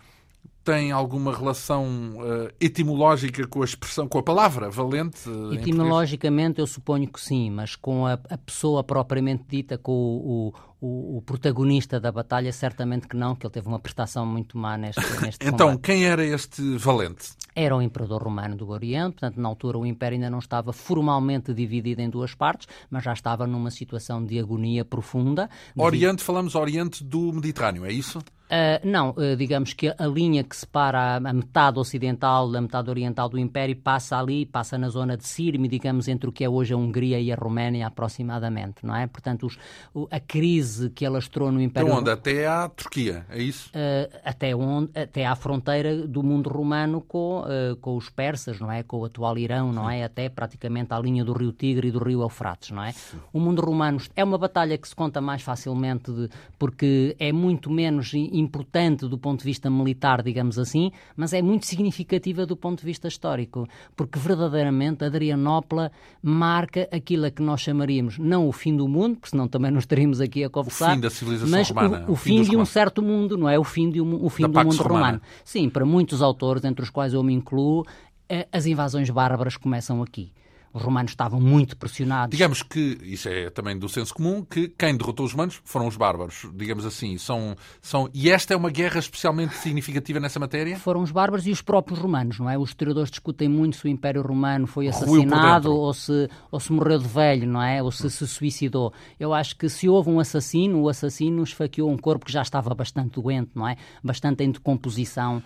tem alguma relação uh, etimológica com a expressão, com a palavra valente? Uh, Etimologicamente eu suponho que sim, mas com a, a pessoa propriamente dita, com o, o, o, protagonista da batalha, certamente que não, que ele teve uma prestação muito má neste, neste Então, combate. quem era este valente? Era o imperador romano do Oriente, portanto, na altura o império ainda não estava formalmente dividido em duas partes, mas já estava numa situação de agonia profunda. Oriente, falamos Oriente do Mediterrâneo, é isso? Uh, não, uh, digamos que a linha que separa a, metade ocidental da metade oriental do Império passa ali, passa na zona de Sirme, digamos, entre o que é hoje a Hungria e a Roménia, aproximadamente, não é? Portanto, os, o, a crise que alastrou no Império... Então onde? Até à Turquia, é isso? Uh, até, onde, até à fronteira do mundo romano com, com os persas, não é? Com o atual Irão, não é? Até praticamente à linha do rio Tigre e do rio Eufrates, não é? O mundo romano é uma batalha que se conta mais facilmente de, porque é muito menos importante do ponto de vista militar, digamos assim, mas é muito significativa do ponto de vista histórico, porque verdadeiramente Adrianópolis marca aquilo a que nós chamaríamos não o fim do mundo, porque senão também não estaríamos aqui a conversar, o fim da civilização mas romana, o, o fim, de um certo mundo, não é o fim, de um, o fim do mundo romana. romano. Sim, para muitos autores, entre os quais eu me incluo, eh, as invasões bárbaras começam aqui os romanos estavam muito pressionados. Digamos que, isso é também do senso comum, que quem derrotou os romanos foram os bárbaros, digamos assim. São, são... E esta é uma guerra especialmente significativa nessa matéria? Foram os bárbaros e os próprios romanos, não é? Os historiadores discutem muito se o Império Romano foi assassinado ou se, ou se morreu de velho, não é? Ou se se suicidou. Eu acho que se houve um assassino, o assassino esfaqueou um corpo que já estava bastante doente, não é? Bastante em decomposição.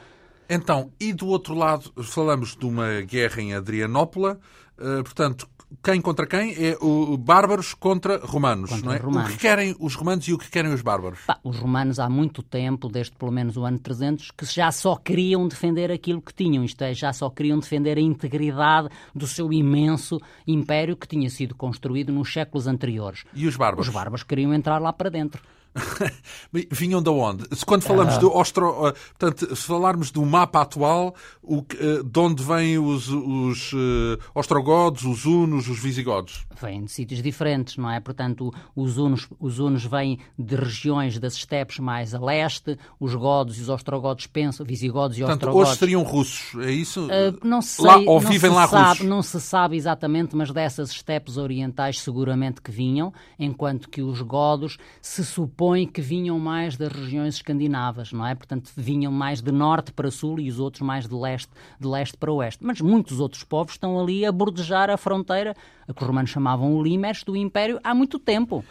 Então, e do outro lado, falamos de uma guerra em Adrianópolis, uh, portanto, quem contra quem? É o bárbaros contra romanos, contra não é? Romanos. O que querem os romanos e o que querem os bárbaros? Os romanos há muito tempo, desde pelo menos o ano 300, que já só queriam defender aquilo que tinham, isto é, já só queriam defender a integridade do seu imenso império que tinha sido construído nos séculos anteriores. E os bárbaros? Os bárbaros queriam entrar lá para dentro. Vinham de onde? Quando falamos do Ostro... Portanto, se falarmos do mapa atual, o, eh, de onde vêm os, os uh, ostrogodos, os hunos, os visigodos? Vêm de sítios diferentes, não é? Portanto, os hunos, os hunos vêm de regiões das estepes mais a leste, os godos e os ostrogodos pensam, visigodos e Portanto, ostrogodos... hoje seriam russos, é isso? Uh, não sei, lá, ou vivem lá sabe, russos? Não se sabe exatamente, mas dessas estepes orientais seguramente que vinham, enquanto que os godos se supõe que vinham mais das regiões escandinavas, não é? Portanto, vinham mais de norte para sul e os outros mais de leste, de leste para oeste. Mas muitos outros povos estão ali a bordejar a fronteira, a que os romanos chamavam o Limes do Império, há muito tempo.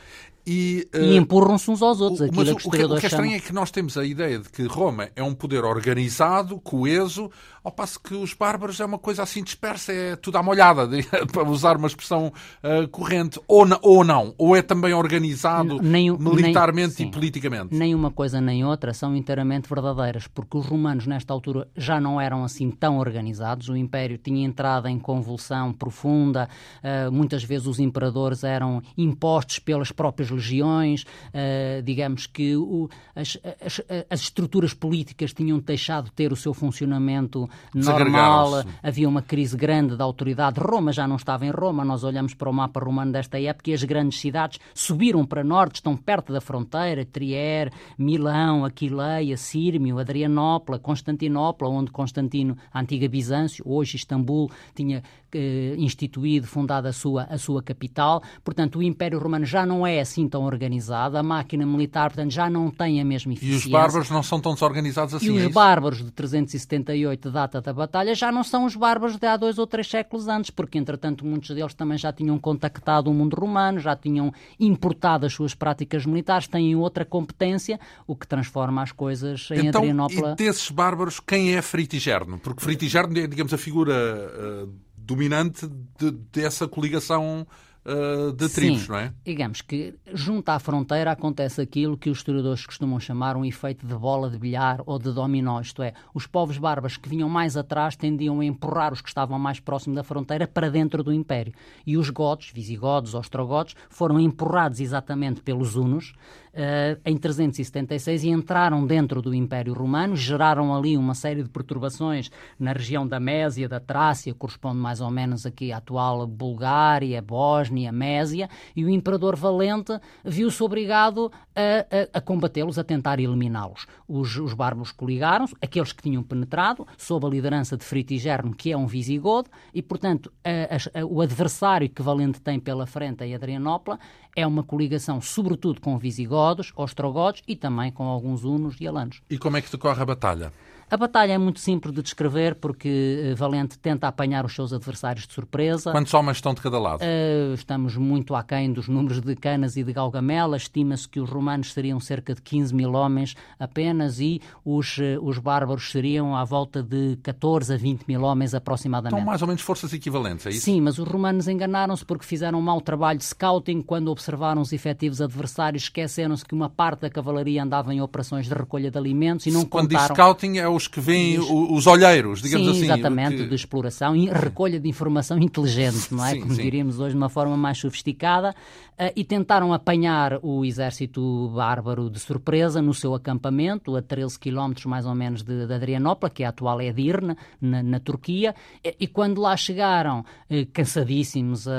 E, uh, e empurram-se uns aos outros. Mas o, o, que, o que é estranho é que nós temos a ideia de que Roma é um poder organizado, coeso, ao passo que os bárbaros é uma coisa assim dispersa, é tudo à molhada, para usar uma expressão uh, corrente. Ou, ou não, ou é também organizado nem, militarmente nem, e politicamente. Nem uma coisa nem outra são inteiramente verdadeiras, porque os romanos nesta altura já não eram assim tão organizados, o Império tinha entrado em convulsão profunda, uh, muitas vezes os imperadores eram impostos pelas próprias legiões, uh, digamos que o, as, as, as, estruturas políticas tinham deixado de ter o seu funcionamento normal, havia uma crise grande da autoridade. Roma já não estava em Roma, nós olhamos para o mapa romano desta época e as grandes cidades subiram para norte, estão perto da fronteira, Trier, Milão, Aquileia, Sírmio, Adrianópolis, Constantinopla, onde Constantino, a antiga Bizâncio, hoje Istambul, tinha eh, instituído, fundado a sua, a sua capital. Portanto, o Império Romano já não é assim tão organizado, a máquina militar, portanto, já não tem a mesma eficiência. E os bárbaros não são tão desorganizados assim, E é os bárbaros de 378, data da batalha, já não são os bárbaros de há dois ou três séculos antes, porque, entretanto, muitos deles também já tinham contactado o mundo romano, já tinham importado as suas práticas militares, têm outra competência, o que transforma as coisas em então, Adrianópolis. E desses bárbaros, quem é Fritigerno? Porque Fritigerno é, digamos, a figura uh, dominante de, dessa coligação uh, de tribos, Sim, não é? Digamos que junto à fronteira acontece aquilo que os historiadores costumam chamar um efeito de bola de bilhar ou de dominó, isto é, os povos bárbaros que vinham mais atrás tendiam a empurrar os que estavam mais próximos da fronteira para dentro do Império. E os godos, visigodos, ostrogodos, foram empurrados exatamente pelos hunos uh, em 376 e entraram dentro do Império Romano, geraram ali uma série de perturbações na região da Mésia, da Trácia, corresponde mais ou menos aqui à atual Bulgária, Bósnia, Bósnia, Mésia, e o imperador Valente viu-se obrigado a, a, a combatê-los, a tentar eliminá-los. Os, os bárbaros coligaram-se, aqueles que tinham penetrado, sob a liderança de Fritigerno, que é um visigodo, e, portanto, a, o adversário que Valente tem pela frente, a Adrianópola, é uma coligação, sobretudo com visigodos, ostrogodos e também com alguns hunos e alanos. E como é que decorre a batalha? A batalha é muito simples de descrever porque eh, Valente tenta apanhar os seus adversários de surpresa. Quantos homens estão de cada lado? Uh, estamos muito aquém dos números de Canas e de Galgamela. Estima-se que os romanos seriam cerca de 15 mil homens apenas e os, uh, os bárbaros seriam à volta de 14 a 20 mil homens aproximadamente. Estão mais ou menos forças equivalentes, é isso? Sim, mas os romanos enganaram-se porque fizeram um mau trabalho de scouting quando observaram os efetivos adversários, esqueceram-se que uma parte da cavalaria andava em operações de recolha de alimentos e não quando contaram... Quando diz scouting é os que veem os olheiros, digamos sim, assim. exatamente, que... de exploração e recolha de informação inteligente, não é? Sim, Como sim. diríamos hoje de uma forma mais sofisticada. Uh, e tentaram apanhar o exército bárbaro de surpresa no seu acampamento, a 13 quilómetros mais ou menos de, de Adrianópolis, que é a atual Edirne, na, na Turquia. E, e, quando lá chegaram, uh, cansadíssimos, uh,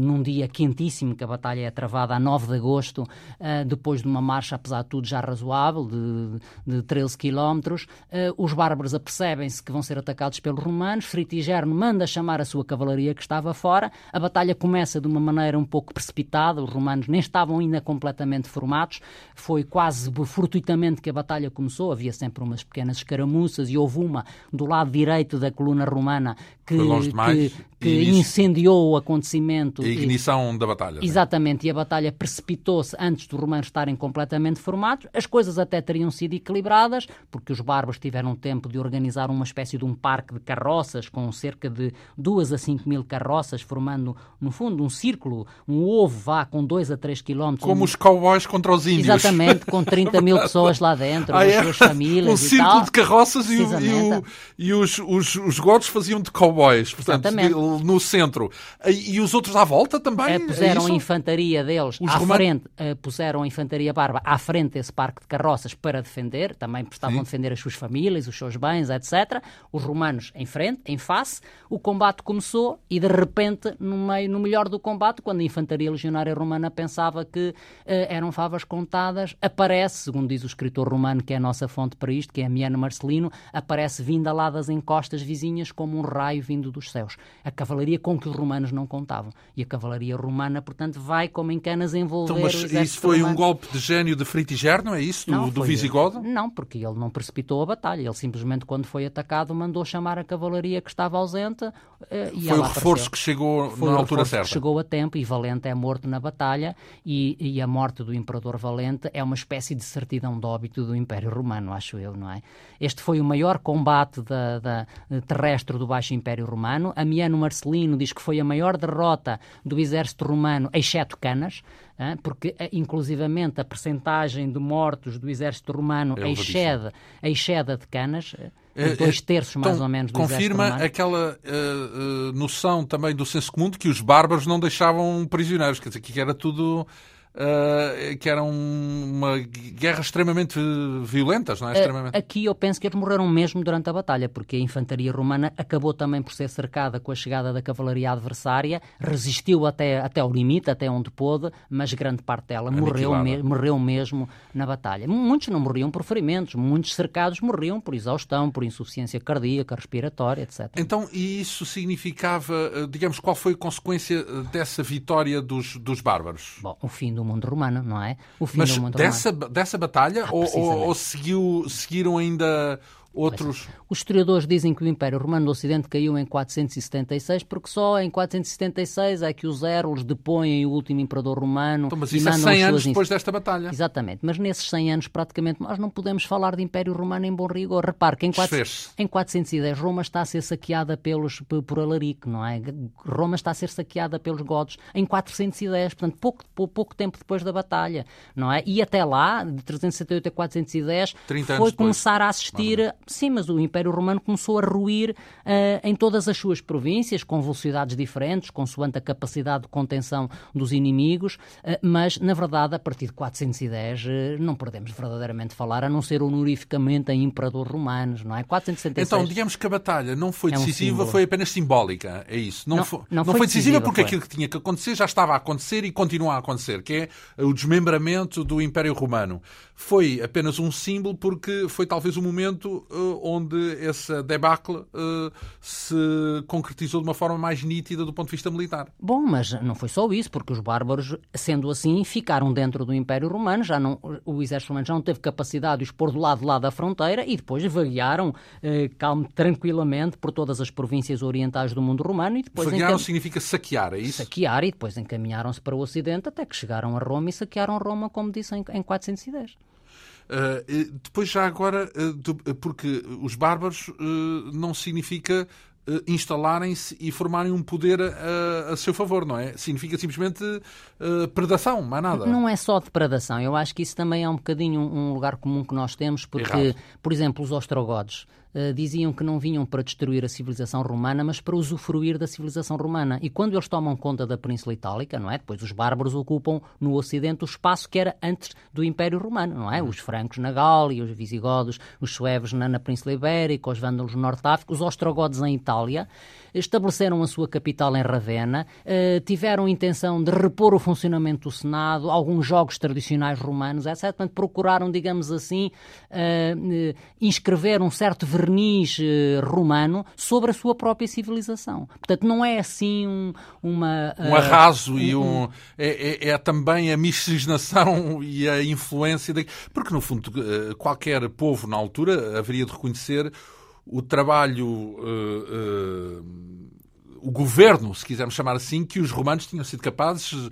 num dia quentíssimo, que a batalha é travada a 9 de agosto, depois de uma marcha, apesar de tudo, já razoável, de, de 13 quilómetros, os bárbaros apercebem-se que vão ser atacados pelos romanos, Fritigerno manda chamar a sua cavalaria que estava fora, a batalha começa de uma maneira um pouco precipitada, os romanos nem estavam ainda completamente formados, foi quase fortuitamente que a batalha começou, havia sempre umas pequenas escaramuças e houve uma do lado direito da coluna romana que, que, que incendiou o acontecimento. A ignição e, da batalha. É? Exatamente, e a batalha precipitou-se antes dos romanos estarem completamente formados. As coisas até teriam sido equilibradas, porque os bárbaros tiveram tempo de organizar uma espécie de um parque de carroças, com cerca de 2 a 5 mil carroças, formando, no fundo, um círculo, um ovo, vá, com 2 a 3 quilómetros. Como um... os cowboys contra os índios. Exatamente, com 30 mil pessoas lá dentro, ah, é? as suas famílias um círculo de carroças e, o, e, o, e os, os, os godos faziam de cowboys, portanto, Exatamente. No centro. E, os outros à volta também? É, puseram a infantaria deles os à romanos... frente, uh, puseram a infantaria barba à frente desse parque de carroças para defender, também estavam a defender as suas famílias, os seus bens, etc. Os romanos em frente, em face. O combate começou e, de repente, no meio, no melhor do combate, quando a infantaria legionária romana pensava que uh, eram favas contadas, aparece, segundo diz o escritor romano, que é a nossa fonte para isto, que é Miano Marcelino, aparece vinda lá das encostas vizinhas como um raio vindo dos céus. A cavalaria com que os romanos não contavam. E a cavalaria romana, portanto, vai como em canas envolver então, mas isso foi romano. um golpe de gênio de Fritigerno, é isso? Do, não, do Visigodo? Não, porque ele não precipitou a batalha. Ele simplesmente, quando foi atacado, mandou chamar a cavalaria que estava ausente. Eh, e foi o reforço apareceu. que chegou foi na altura certa. chegou a tempo e Valente é morto na batalha. E, e a morte do imperador Valente é uma espécie de certidão de óbito do Império Romano, acho eu, não é? Este foi o maior combate da, da terrestre do Baixo Império Romano. Amiano Marcelino diz que foi a maior derrota do exército romano, exceto Canas, porque inclusivamente a percentagem de mortos do exército romano é excede, excede a de Canas. É, dois terços, mais então, ou menos, do Confirma aquela uh, uh, noção também do senso comum de que os bárbaros não deixavam prisioneiros, quer dizer, que era tudo uh, que eram uma guerra extremamente violentas, não é? Extremamente... Aqui eu penso que eles morreram mesmo durante a batalha, porque a infantaria romana acabou também por ser cercada com a chegada da cavalaria adversária, resistiu até, até ao limite, até onde pôde, mas grande parte dela morreu, me, morreu mesmo na batalha. Muitos não morriam por ferimentos, muitos cercados morriam por exaustão, por insuficiência cardíaca, respiratória, etc. Então, e isso significava, eh, digamos, qual foi a consequência eh, dessa vitória dos, dos bárbaros? Bom, o fim do mundo romano, não é? O fim Mas do mundo dessa, romano. dessa batalha? Ah, ou, ou, ou seguiu, seguiram ainda outros. Os historiadores dizem que o Império Romano do Ocidente caiu em 476, porque só em 476 é que os Érulos depõem o último imperador romano. Então, mas isso é 100 anos depois desta batalha. Exatamente, mas nesses 100 anos praticamente nós não podemos falar de Império Romano em bom rigor. Repare que em, 4... em 410 Roma está a ser saqueada pelos, por Alarico, não é? Roma está a ser saqueada pelos godos em 410, portanto pouco, pouco tempo depois da batalha, não é? E até lá, de 368 a 410, foi começar a assistir Sim, mas o Império Romano começou a ruir uh, em todas as suas províncias, com velocidades diferentes, consoante a capacidade de contenção dos inimigos, uh, mas, na verdade, a partir de 410 uh, não podemos verdadeiramente falar, a não ser honorificamente em imperador romanos, não é? 476... Então, digamos que a batalha não foi decisiva, é um foi apenas simbólica, é isso? Não, não, foi, não, não foi, decisiva, decisiva porque foi. aquilo que tinha que acontecer já estava a acontecer e continua a acontecer, que é o desmembramento do Império Romano. Foi apenas um símbolo porque foi talvez o momento uh, onde essa debacle uh, se concretizou de uma forma mais nítida do ponto de vista militar. Bom, mas não foi só isso, porque os bárbaros, sendo assim, ficaram dentro do Império Romano, já não, o exército romano já não teve capacidade de os pôr do lado de lá da fronteira e depois vaguearam uh, calmo, tranquilamente por todas as províncias orientais do mundo romano e depois... Vaguearam encam... significa saquear, é isso? Saquear e depois encaminharam-se para o Ocidente até que chegaram a Roma e saquearam Roma, como disse, em, em 410. Uh, depois, já agora, uh, porque os bárbaros uh, não significa instalarem-se e formarem um poder a, a, seu favor, não é? Significa simplesmente predação, mais nada. Não é só depredação. Eu acho que isso também é um bocadinho um lugar comum que nós temos, porque, Errado. por exemplo, os ostrogodes uh, diziam que não vinham para destruir a civilização romana, mas para usufruir da civilização romana. E quando eles tomam conta da Península Itálica, não é? Depois os bárbaros ocupam no Ocidente o espaço que era antes do Império Romano, não é? Os francos na Gália, os visigodos, os suevos na, na Península Ibérica, os vândalos no Norte de África, os ostrogodos em Itália, estabeleceram a sua capital em Ravenna, uh, tiveram intenção de repor o funcionamento do Senado, alguns jogos tradicionais romanos, etc. Portanto, procuraram, digamos assim, uh, inscrever um certo verniz romano sobre a sua própria civilização. Portanto, não é assim um, uma... Um arraso e um... É, é, é, também a miscigenação e a influência... De... Porque, no fundo, qualquer povo na altura haveria de reconhecer o trabalho, uh, uh, o governo, se quisermos chamar assim, que os romanos tinham sido capazes. Uh,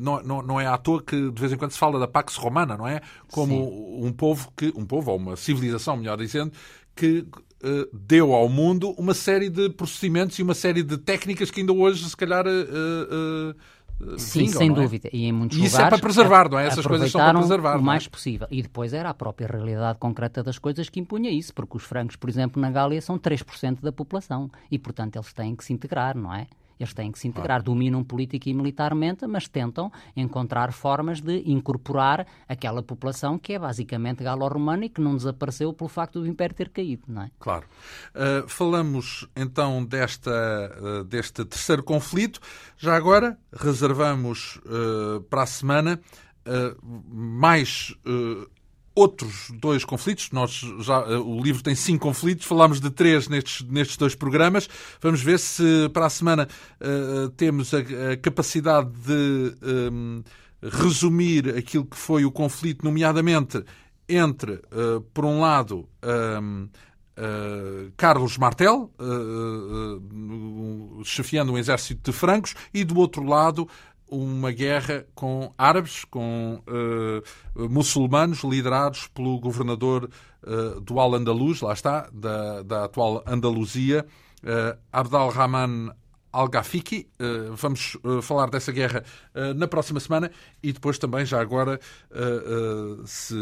não, não, não, é à toa que de vez em quando se fala da Pax Romana, não é? Como Sim. um povo que, um povo ou uma civilização, melhor dizendo, que deu ao mundo uma série de procedimentos e uma série de técnicas que ainda hoje, se calhar, Sim, sem é? dúvida. E em muitos e lugares. Isso é para preservar, não é? Essas coisas são para preservar. O é? mais é? possível. E depois era a própria realidade concreta das coisas que impunha isso, porque os francos, por exemplo, na Gália são 3% da população e, portanto, eles têm que se integrar, não é? Eles têm que se integrar, dominam política e militarmente, mas tentam encontrar formas de incorporar aquela população que é basicamente galo-romana e que não desapareceu pelo facto do Império ter caído, não é? Claro. Uh, falamos então desta, uh, deste terceiro conflito. Já agora reservamos uh, para a semana mais outros dois conflitos. Nós já, eh, o livro tem cinco conflitos, falámos de três nestes, nestes dois programas. Vamos ver se para a semana uh, temos a, a, capacidade de um, resumir aquilo que foi o conflito, nomeadamente entre, uh, por um lado, um, Uh, Carlos Martel, uh, uh, chefiando um exército de francos, e do outro lado uma guerra com árabes, com uh, muçulmanos, liderados pelo governador uh, do Al-Andalus, lá está, da, da atual Andaluzia, uh, Abdal-Rahman Al-Gafiki. Uh, vamos uh, falar dessa guerra uh, na próxima semana e depois também, já agora, se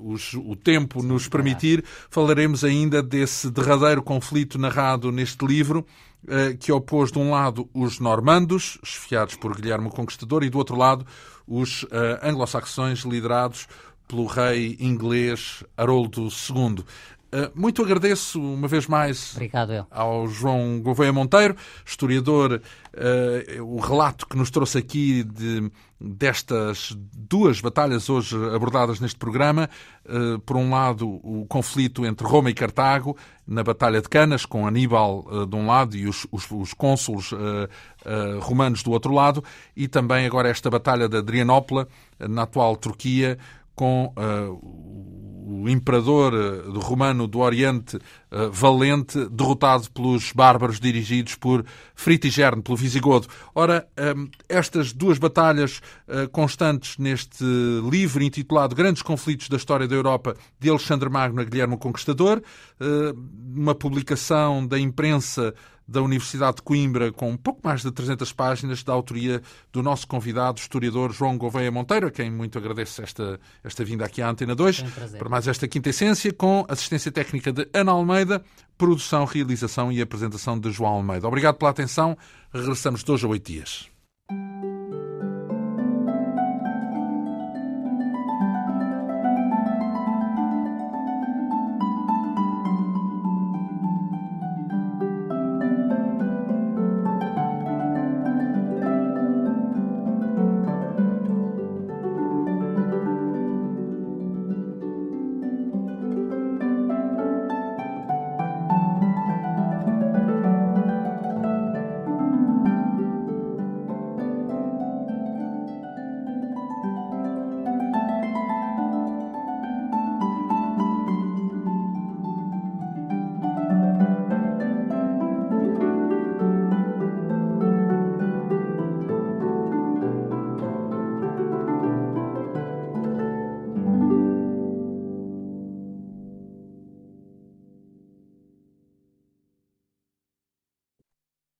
os, o tempo nos permitir, falaremos ainda desse derradeiro conflito narrado neste livro que opôs de um lado os normandos, esfiados por Guilherme o Conquistador, e do outro lado os anglo-saxões liderados pelo rei inglês Haroldo II. Eh, muito agradeço uma vez mais Obrigado, ao João Gouveia Monteiro, historiador, uh, o relato que nos trouxe aqui de, destas duas batalhas hoje abordadas neste programa. Uh, por um lado, o conflito entre Roma e Cartago, na Batalha de Canas, com Aníbal uh, de um lado e os, os, os cônsules romanos do outro lado, e também agora esta Batalha de Adrianópola, na atual Turquia, com o imperador eh, romano do Oriente uh, valente, derrotado pelos bárbaros dirigidos por Fritigerne, pelo Visigodo. Ora, ehm, estas duas batalhas uh, constantes neste livro intitulado Grandes Conflitos da História da Europa, de Alexandre Magno a Guilherme o Conquistador, uma publicação da imprensa da Universidade de Coimbra, com um pouco mais de 300 páginas, da autoria do nosso convidado, historiador João Gouveia Monteiro, a quem muito agradeço esta, esta vinda aqui à Antena 2, um para mais esta quinta essência, com assistência técnica de Ana Almeida, produção, realização e apresentação de João Almeida. Obrigado pela atenção. Regressamos de hoje a oito dias.